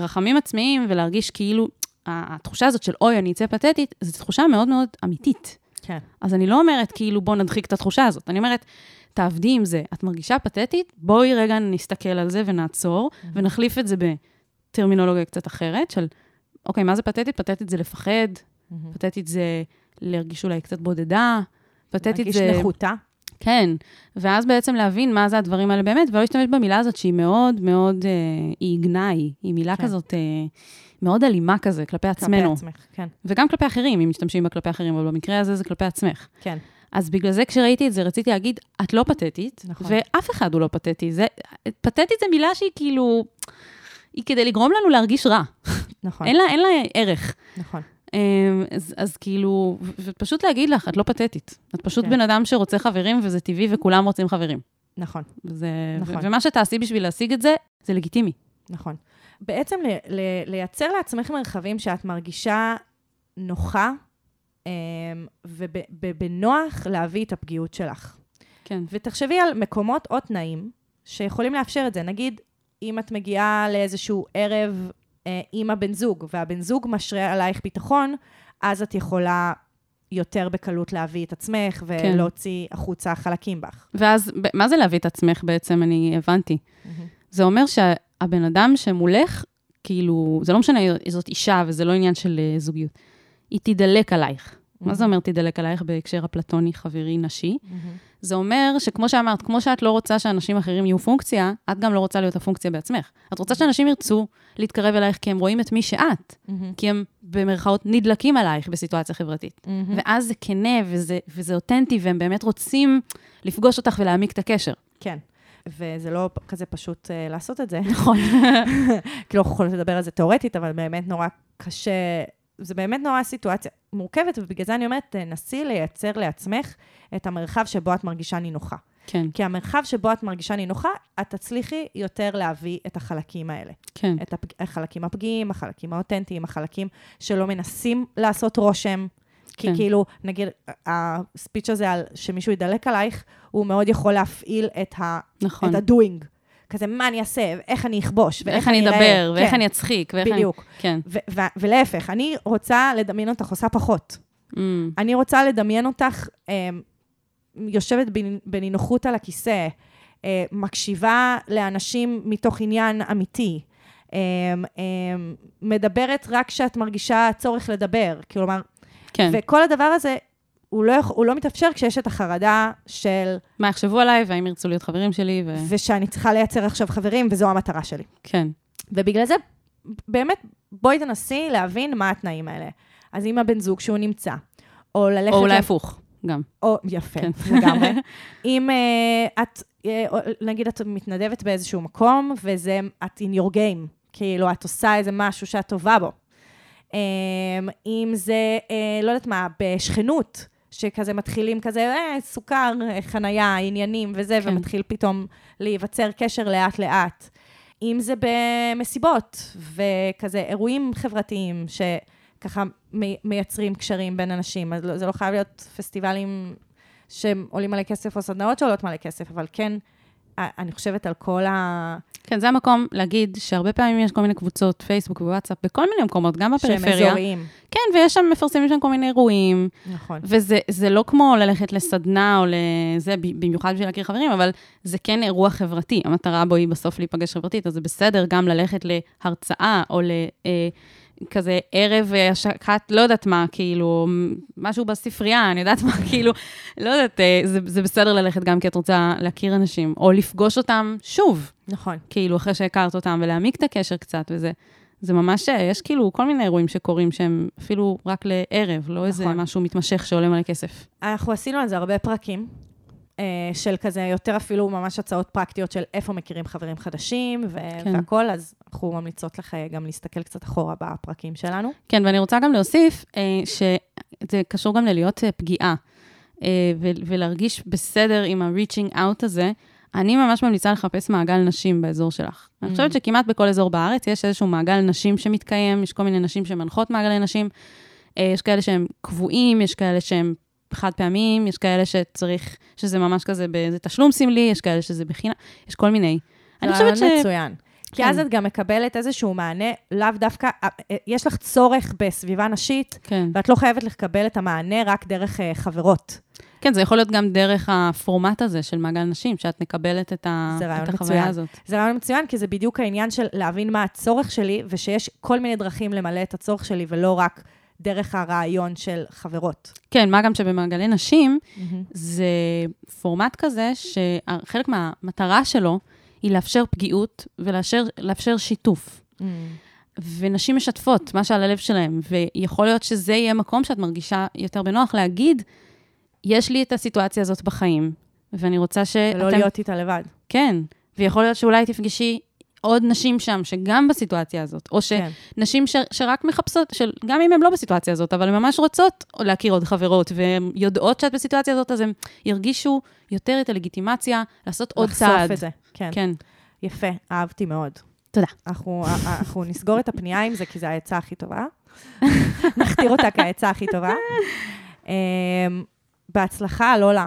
רחמים עצמאיים ולהרגיש כאילו, התחושה הזאת של אוי, אני אצא פתטית, זו תחושה מאוד מאוד אמיתית. כן. אז אני לא אומרת כאילו בוא נדחיק את התחושה הזאת, אני אומרת, תעבדי עם זה. את מרגישה פתטית? בואי רגע נסתכל על זה ונעצור, ונחליף את זה בטרמינולוגיה קצת אחרת, של, אוקיי, מה זה פתטית? פתטית זה לפחד, פתטית זה להרגיש אולי קצת בודדה, פתטית זה... נחותה. כן, ואז בעצם להבין מה זה הדברים האלה באמת, ולא להשתמש במילה הזאת שהיא מאוד מאוד, אה, היא גנאי, היא מילה כן. כזאת אה, מאוד אלימה כזה, כלפי עצמנו. כלפי עצמך, כן. וגם כלפי אחרים, אם משתמשים בה כלפי אחרים, אבל במקרה הזה זה כלפי עצמך. כן. אז בגלל זה כשראיתי את זה, רציתי להגיד, את לא פתטית, נכון. ואף אחד הוא לא פתטי. זה, פתטית זה מילה שהיא כאילו, היא כדי לגרום לנו להרגיש רע. נכון. אין לה, אין לה ערך. נכון. אמ, אז, אז כאילו, ופשוט להגיד לך, את לא פתטית. את פשוט כן. בן אדם שרוצה חברים, וזה טבעי, וכולם רוצים חברים. נכון. זה, נכון. ומה שתעשי בשביל להשיג את זה, זה לגיטימי. נכון. בעצם ל- ל- לייצר לעצמך מרחבים שאת מרגישה נוחה, אמ, ובנוח להביא את הפגיעות שלך. כן. ותחשבי על מקומות או תנאים שיכולים לאפשר את זה. נגיד, אם את מגיעה לאיזשהו ערב אה, עם הבן זוג, והבן זוג משרה עלייך ביטחון, אז את יכולה יותר בקלות להביא את עצמך ולהוציא החוצה חלקים בך. ואז, מה זה להביא את עצמך בעצם? אני הבנתי. זה אומר שהבן אדם שמולך, כאילו, זה לא משנה, זאת אישה וזה לא עניין של אה, זוגיות. היא תדלק עלייך. מה זה אומר תדלק עלייך בהקשר הפלטוני, חברי, נשי? זה אומר שכמו שאמרת, כמו שאת לא רוצה שאנשים אחרים יהיו פונקציה, את גם לא רוצה להיות הפונקציה בעצמך. את רוצה שאנשים ירצו להתקרב אלייך כי הם רואים את מי שאת, כי הם במרכאות נדלקים עלייך בסיטואציה חברתית. ואז זה כנה וזה, וזה אותנטי, והם באמת רוצים לפגוש אותך ולהעמיק את הקשר. כן. וזה לא כזה פשוט uh, לעשות את זה. [laughs] נכון. [laughs] כאילו, אנחנו יכולים לדבר על זה תיאורטית, אבל באמת נורא קשה, זה באמת נורא סיטואציה מורכבת, ובגלל זה אני אומרת, תנסי לייצר לעצמך את המרחב שבו את מרגישה נינוחה. כן, כי המרחב שבו את מרגישה נינוחה, את תצליחי יותר להביא את החלקים האלה. כן, את הפג... החלקים הפגיעים, החלקים האותנטיים, החלקים שלא מנסים לעשות רושם. כי כן. כאילו, נגיד, הספיץ' הזה על שמישהו ידלק עלייך, הוא מאוד יכול להפעיל את, ה... נכון. את ה-doing. כזה, מה אני אעשה, ואיך אני אכבוש, ואיך אני. אדבר, ואיך כן, אני אצחיק, ואיך אני... בדיוק. כן. ו- ו- ולהפך, אני רוצה לדמיין אותך עושה פחות. Mm, אני רוצה לדמיין אותך אה, יושבת בנ- בנינוחות על הכיסא, אה, מקשיבה לאנשים מתוך עניין אמיתי, אה, אה, מדברת רק כשאת מרגישה צורך לדבר. כלומר, כן. וכל הדבר הזה, הוא לא, הוא לא מתאפשר כשיש את החרדה של, מה יחשבו עליי, והאם ירצו להיות חברים שלי, ו... ושאני צריכה לייצר עכשיו חברים, וזו המטרה שלי. כן. ובגלל זה, באמת, בואי תנסי להבין מה התנאים האלה. אז אם הבן זוג שהוא נמצא, או ללכת... או אולי הפוך, גם. או, יפה, כן. לגמרי. [laughs] אם uh, את, uh, נגיד את מתנדבת באיזשהו מקום, וזה, את in your game, כאילו, את עושה איזה משהו שאת טובה בו. Um, אם זה, uh, לא יודעת מה, בשכנות, שכזה מתחילים כזה, אה, סוכר, אה, חנייה, עניינים וזה, כן. ומתחיל פתאום להיווצר קשר לאט-לאט. אם זה במסיבות, וכזה אירועים חברתיים, שככה מי- מייצרים קשרים בין אנשים. אז לא- זה לא חייב להיות פסטיבלים שעולים מלא כסף, או סדנאות שעולות מלא כסף, אבל כן, אני חושבת על כל ה... כן, זה המקום להגיד שהרבה פעמים יש כל מיני קבוצות, פייסבוק ווואטסאפ, בכל מיני מקומות, גם שהם בפריפריה. אזוריים. כן, ויש שם, מפרסמים שם כל מיני אירועים, נכון. וזה זה לא כמו ללכת לסדנה או לזה, במיוחד בשביל להכיר חברים, אבל זה כן אירוע חברתי. המטרה בו היא בסוף להיפגש חברתית, אז זה בסדר גם ללכת להרצאה או לכזה ערב אה, השקת, לא יודעת מה, כאילו, משהו בספרייה, אני יודעת מה, [laughs] כאילו, לא יודעת, אה, זה, זה בסדר ללכת גם כי את רוצה להכיר אנשים, או לפגוש אותם שוב, נכון. כאילו, אחרי שהכרת אותם, ולהעמיק את הקשר קצת, וזה... זה ממש, אה, יש כאילו כל מיני אירועים שקורים שהם אפילו רק לערב, לא איזה נכון. משהו מתמשך שעולה מלא כסף. אנחנו עשינו על זה הרבה פרקים, של כזה יותר אפילו ממש הצעות פרקטיות של איפה מכירים חברים חדשים ו- כן. והכול, אז אנחנו ממליצות לך אה, גם להסתכל קצת אחורה בפרקים שלנו. כן, ואני רוצה גם להוסיף אה, שזה קשור גם ללהיות אה, פגיעה, אה, ולהרגיש בסדר עם ה-reaching out הזה. אני ממש ממליצה לחפש מעגל נשים באזור שלך. Mm. אני חושבת שכמעט בכל אזור בארץ יש איזשהו מעגל נשים שמתקיים, יש כל מיני נשים שמנחות מעגלי נשים, אה, יש כאלה שהם קבועים, יש כאלה שהם חד פעמיים, יש כאלה שצריך, שזה ממש כזה באיזה תשלום סמלי, יש כאלה שזה בחינם, יש כל מיני. אני חושבת ש... מצוין. כי כן. אז את גם מקבלת איזשהו מענה, לאו דווקא, אה, אה, יש לך צורך בסביבה נשית, כן. ואת לא חייבת לקבל את המענה רק דרך אה, חברות. כן, זה יכול להיות גם דרך הפורמט הזה של מעגל נשים, שאת מקבלת את, ה... החוויה מצוין. הזאת. זה רעיון מצוין, כי זה בדיוק העניין של להבין מה הצורך שלי, ושיש כל מיני דרכים למלא את הצורך שלי, ולא רק דרך הרעיון של חברות. כן, מה גם שבמעגלי נשים, זה פורמט כזה שחלק מהמטרה שלו היא לאפשר פגיעות ולאפשר לאפשר שיתוף. ונשים משתפות מה שעל הלב שלהם, ויכול להיות שזה יהיה מקום שאת מרגישה יותר בנוח להגיד, יש לי את הסיטואציה הזאת בחיים, ואני רוצה שאתם... ולא להיות איתה לבד. כן, ויכול להיות שאולי תפגשי עוד נשים שם, שגם בסיטואציה הזאת, או כן. שנשים ש, שרק מחפשות, של, גם אם הן לא בסיטואציה הזאת, אבל הן ממש רוצות להכיר עוד חברות, והן יודעות שאת בסיטואציה הזאת, אז הן ירגישו יותר את הלגיטימציה לעשות עוד לחשוף צעד. את זה. כן. כן. יפה, אהבתי מאוד. תודה. אנחנו, אנחנו נסגור את הפנייה עם זה, כי זו העצה הכי טובה. [laughs] נכתיר אותה כעצה הכי טובה. אמ, בהצלחה, לולה.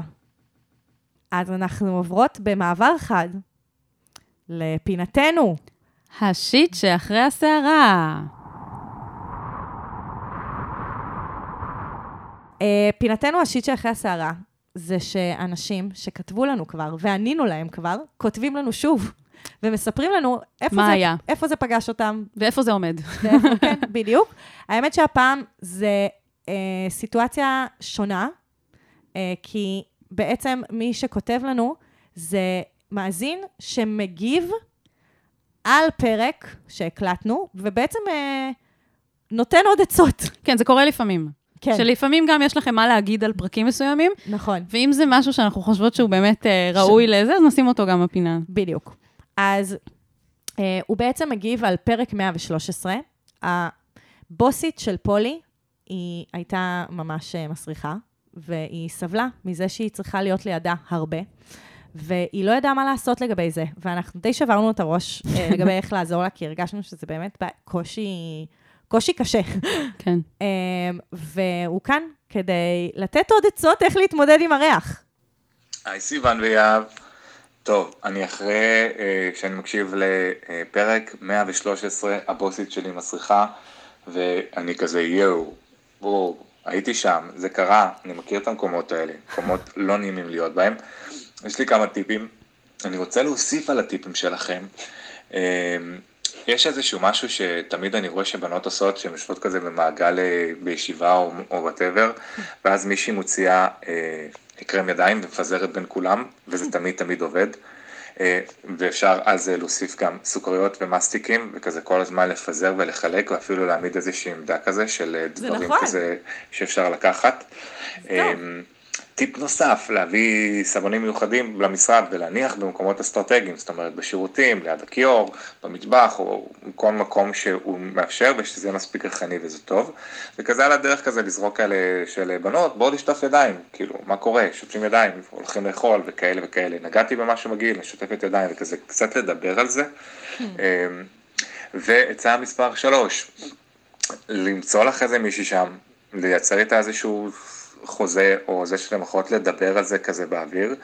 אז אנחנו עוברות במעבר חד לפינתנו. השיט שאחרי הסערה. אה, פינתנו השיט שאחרי הסערה, זה שאנשים שכתבו לנו כבר, וענינו להם כבר, כותבים לנו שוב, ומספרים לנו איפה, מה זה, היה? איפה זה פגש אותם, ואיפה זה עומד? ואיפה, כן, [laughs] בדיוק. האמת שהפעם זה אה, סיטואציה שונה, אה, כי בעצם מי שכותב לנו זה מאזין שמגיב על פרק שהקלטנו, ובעצם אה, נותן עוד עצות. כן, זה קורה לפעמים. כן, שלפעמים גם יש לכם מה להגיד על פרקים מסוימים, נכון. ואם זה משהו שאנחנו חושבות שהוא באמת אה, ראוי לזה, אז נשים אותו גם בפינה. בדיוק. אז אה, הוא בעצם מגיב על פרק 113. ה- הבוסית של פולי, היא הייתה ממש אה, מסריחה, והיא סבלה מזה שהיא צריכה להיות לידה הרבה, והיא לא ידעה מה לעשות לגבי זה, ואנחנו די שברנו את הראש אה, [laughs] לגבי איך לעזור לה, כי הרגשנו שזה באמת קושי, קושי קשה. כן. [laughs] אמ, והוא כאן כדי לתת עוד עצות איך להתמודד עם הריח. היי סיוון ויהב. טוב, אני אחרי אה, שאני מקשיב לפרק 113, הבוסית שלי מסריחה, ואני כזה יואו, בואו, הייתי שם, זה קרה, אני מכיר את המקומות האלה, מקומות לא נעימים להיות בהם. יש לי כמה טיפים, אני רוצה להוסיף על הטיפים שלכם. אה, יש איזשהו משהו שתמיד אני רואה שבנות עושות, שהן יושבות כזה במעגל אה, בישיבה או whatever, ואז מישהי מוציאה אה, קרם ידיים ומפזרת בין כולם, וזה תמיד תמיד עובד. אה, ואפשר אז להוסיף גם סוכריות ומסטיקים, וכזה כל הזמן לפזר ולחלק, ואפילו להעמיד איזושהי עמדה כזה של דברים נכון. כזה שאפשר לקחת. אה, טיפ נוסף, להביא סבונים מיוחדים למשרד ולהניח במקומות אסטרטגיים, זאת אומרת בשירותים, ליד הכיור, במטבח או בכל מקום שהוא מאפשר ושזה יהיה מספיק ריחני וזה טוב. וכזה על הדרך כזה לזרוק כאלה של בנות, בואו לשטוף ידיים, כאילו, מה קורה, שוטפים ידיים, הולכים לאכול וכאלה וכאלה. נגעתי במשהו מגעיל, משותפת ידיים וכזה, קצת לדבר על זה. אמ, ועצה מספר שלוש, למצוא לך איזה מישהי שם, לייצר איתה איזשהו חוזה, או זה שאתם יכולות לדבר על זה כזה באוויר,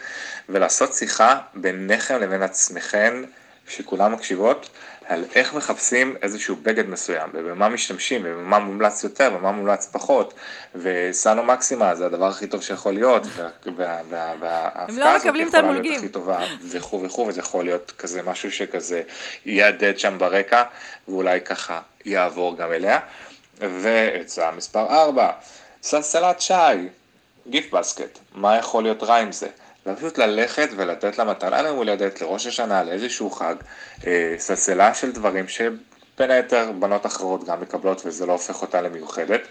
ולעשות שיחה ביניכם לבין עצמכם, שכולם מקשיבות, על איך מחפשים איזשהו בגד מסוים, ובמה משתמשים, ובמה מומלץ יותר, ומה מומלץ פחות, וסנו מקסימה זה הדבר הכי טוב שיכול להיות, [laughs] וה- וה- וה- וההפקה הזאת מקבלים יכולה. להיות הכי טובה, וכו' וכו', וזה יכול להיות כזה משהו שכזה יהדהד שם ברקע, ואולי ככה יעבור גם אליה. ועצה מספר 4, סלסלת שי, גיפט בסקט, מה יכול להיות רע עם זה? פשוט ללכת ולתת לה מתנה ליום הולדת, לראש השנה, לאיזשהו חג, אה, סלסלה של דברים שבין היתר בנות אחרות גם מקבלות וזה לא הופך אותה למיוחדת,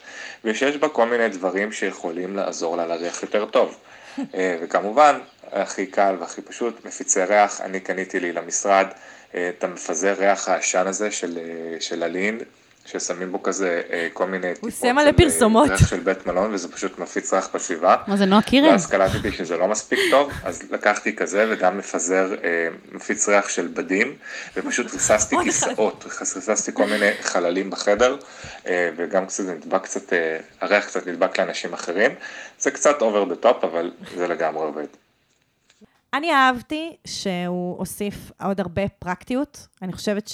ושיש בה כל מיני דברים שיכולים לעזור לה לריח יותר טוב. אה, וכמובן, הכי קל והכי פשוט, מפיצי ריח, אני קניתי לי למשרד אה, את המפזר ריח העשן הזה של, אה, של הלין, ששמים בו כזה אה, כל מיני טיפות עושה מלא של, אה, פרסומות. ריח של בית מלון, וזה פשוט מפיץ ריח בסביבה. מה זה, נועה קירל? ואז קלטתי שזה לא מספיק טוב, אז לקחתי כזה וגם מפזר, אה, מפיץ ריח של בדים, ופשוט ריססתי. כיסאות, ריססתי כל מיני חללים בחדר, וגם קצת נדבק קצת, הריח קצת נדבק לאנשים אחרים. זה קצת over the top, אבל זה לגמרי עובד. אני אהבתי שהוא הוסיף עוד הרבה פרקטיות. אני חושבת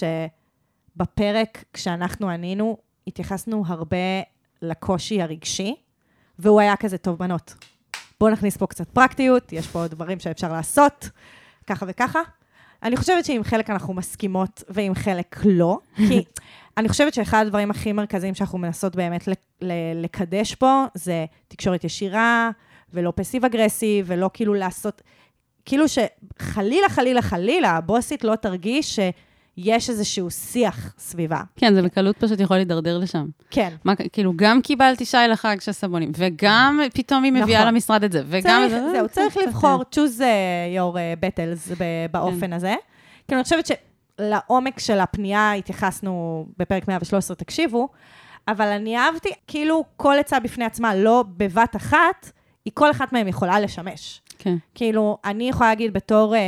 שבפרק, כשאנחנו ענינו, התייחסנו הרבה לקושי הרגשי, והוא היה כזה, טוב, בנות, בואו נכניס פה קצת פרקטיות, יש פה דברים שאפשר לעשות, ככה וככה. אני חושבת שעם חלק אנחנו מסכימות ועם חלק לא, כי [laughs] אני חושבת שאחד הדברים הכי מרכזיים שאנחנו מנסות באמת לקדש פה, זה תקשורת ישירה, ולא פסיב אגרסיב, ולא כאילו לעשות... כאילו שחלילה, חלילה, חלילה, הבוסית לא תרגיש שיש איזשהו שיח סביבה. כן, זה בקלות פשוט יכול להידרדר לשם. כן. מה, כאילו, גם קיבלתי שי לחג של סבונים, וגם פתאום היא מביאה נכון. למשרד את זה, וגם... צריך, זה- זהו, צריך קצת, לבחור, choose your battles באופן הזה. כי אני חושבת שלעומק של הפנייה התייחסנו בפרק 113, תקשיבו, אבל אני אהבתי, כאילו כל עצה בפני עצמה, לא בבת אחת, היא כל אחת מהן יכולה לשמש. כן. כאילו, אני יכולה להגיד בתור אה,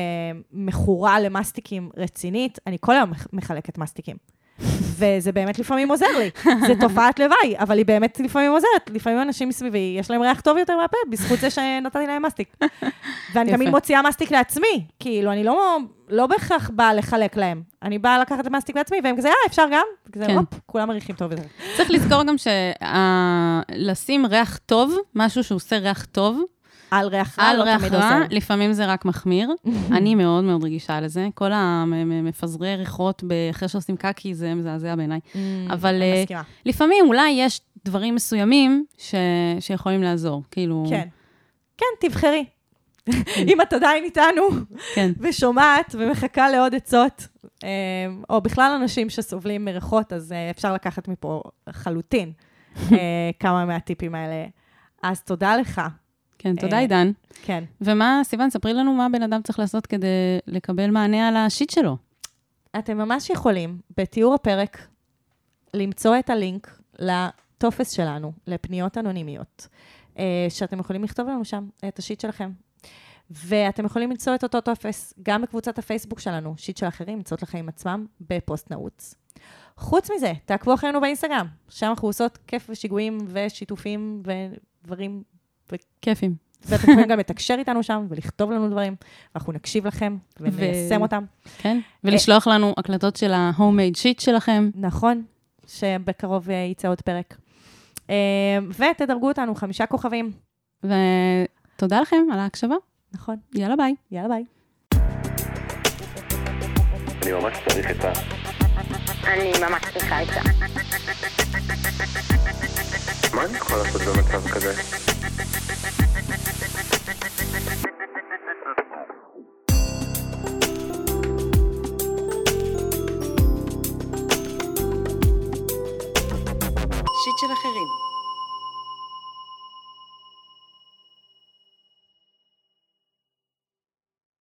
מכורה למסטיקים רצינית, אני כל היום מח- מחלקת מסטיקים. וזה באמת לפעמים עוזר לי. זה תופעת לוואי, אבל היא באמת לפעמים עוזרת. לפעמים אנשים מסביבי, יש להם ריח טוב יותר מהפה, בזכות זה שנתתי להם מסטיק. ואני. תמיד מוציאה מסטיק לעצמי. כאילו, אני לא, לא בהכרח באה לחלק להם. אני באה לקחת את המסטיק לעצמי, והם כזה, אה, אפשר גם? כזה, כן. הופ, כולם מריחים טוב יותר. צריך לזכור גם שלשים ריח טוב, משהו שהוא עושה ריח טוב, על ריח רע על לא ריח תמיד רע, עוזר. לפעמים זה רק מחמיר. [laughs] אני מאוד מאוד רגישה לזה. כל המפזרי ריחות אחרי שעושים קקי, זה מזעזע בעיניי. אבל אני אה. לפעמים אולי יש דברים מסוימים ש... שיכולים לעזור. כאילו... כן. כן, תבחרי. [laughs] אם את עדיין איתנו, כן. [laughs] ושומעת ומחכה לעוד עצות, אה, או בכלל אנשים שסובלים מריחות, אז אה, אפשר לקחת מפה לחלוטין אה, כמה מהטיפים האלה. אז תודה לך. כן, תודה, אה, עידן. כן. ומה, סיוון, ספרי לנו מה בן אדם צריך לעשות כדי לקבל מענה על השיט שלו. אתם ממש יכולים, בתיאור הפרק, למצוא את הלינק לטופס שלנו, לפניות אנונימיות, אה, שאתם יכולים לכתוב לנו שם את ה shit שלכם. ואתם יכולים למצוא את אותו טופס גם בקבוצת הפייסבוק שלנו, שיט של אחרים, למצוא את החיים עצמם, בפוסט נעוץ. חוץ מזה, תעקבו אחרינו באינסטגרם, שם אנחנו עושות כיף ושיגועים ושיתופים ודברים, כיפים. ואתם יכולים גם לתקשר איתנו שם ולכתוב לנו דברים, ואנחנו נקשיב לכם וניישם ו- אותם. כן? ולשלוח לנו הקלטות של ה- homemade shit שלכם. נכון, שבקרוב אה, יצא עוד פרק. אה, ותדרגו אותנו חמישה כוכבים. ותודה לכם על ההקשבה. נכון, יאללה ביי. יאללה ביי. אני ממש צריך את ה... אני ממש צריכה עצה. מה אני יכול לעשות במצב כזה? שיט של אחרים.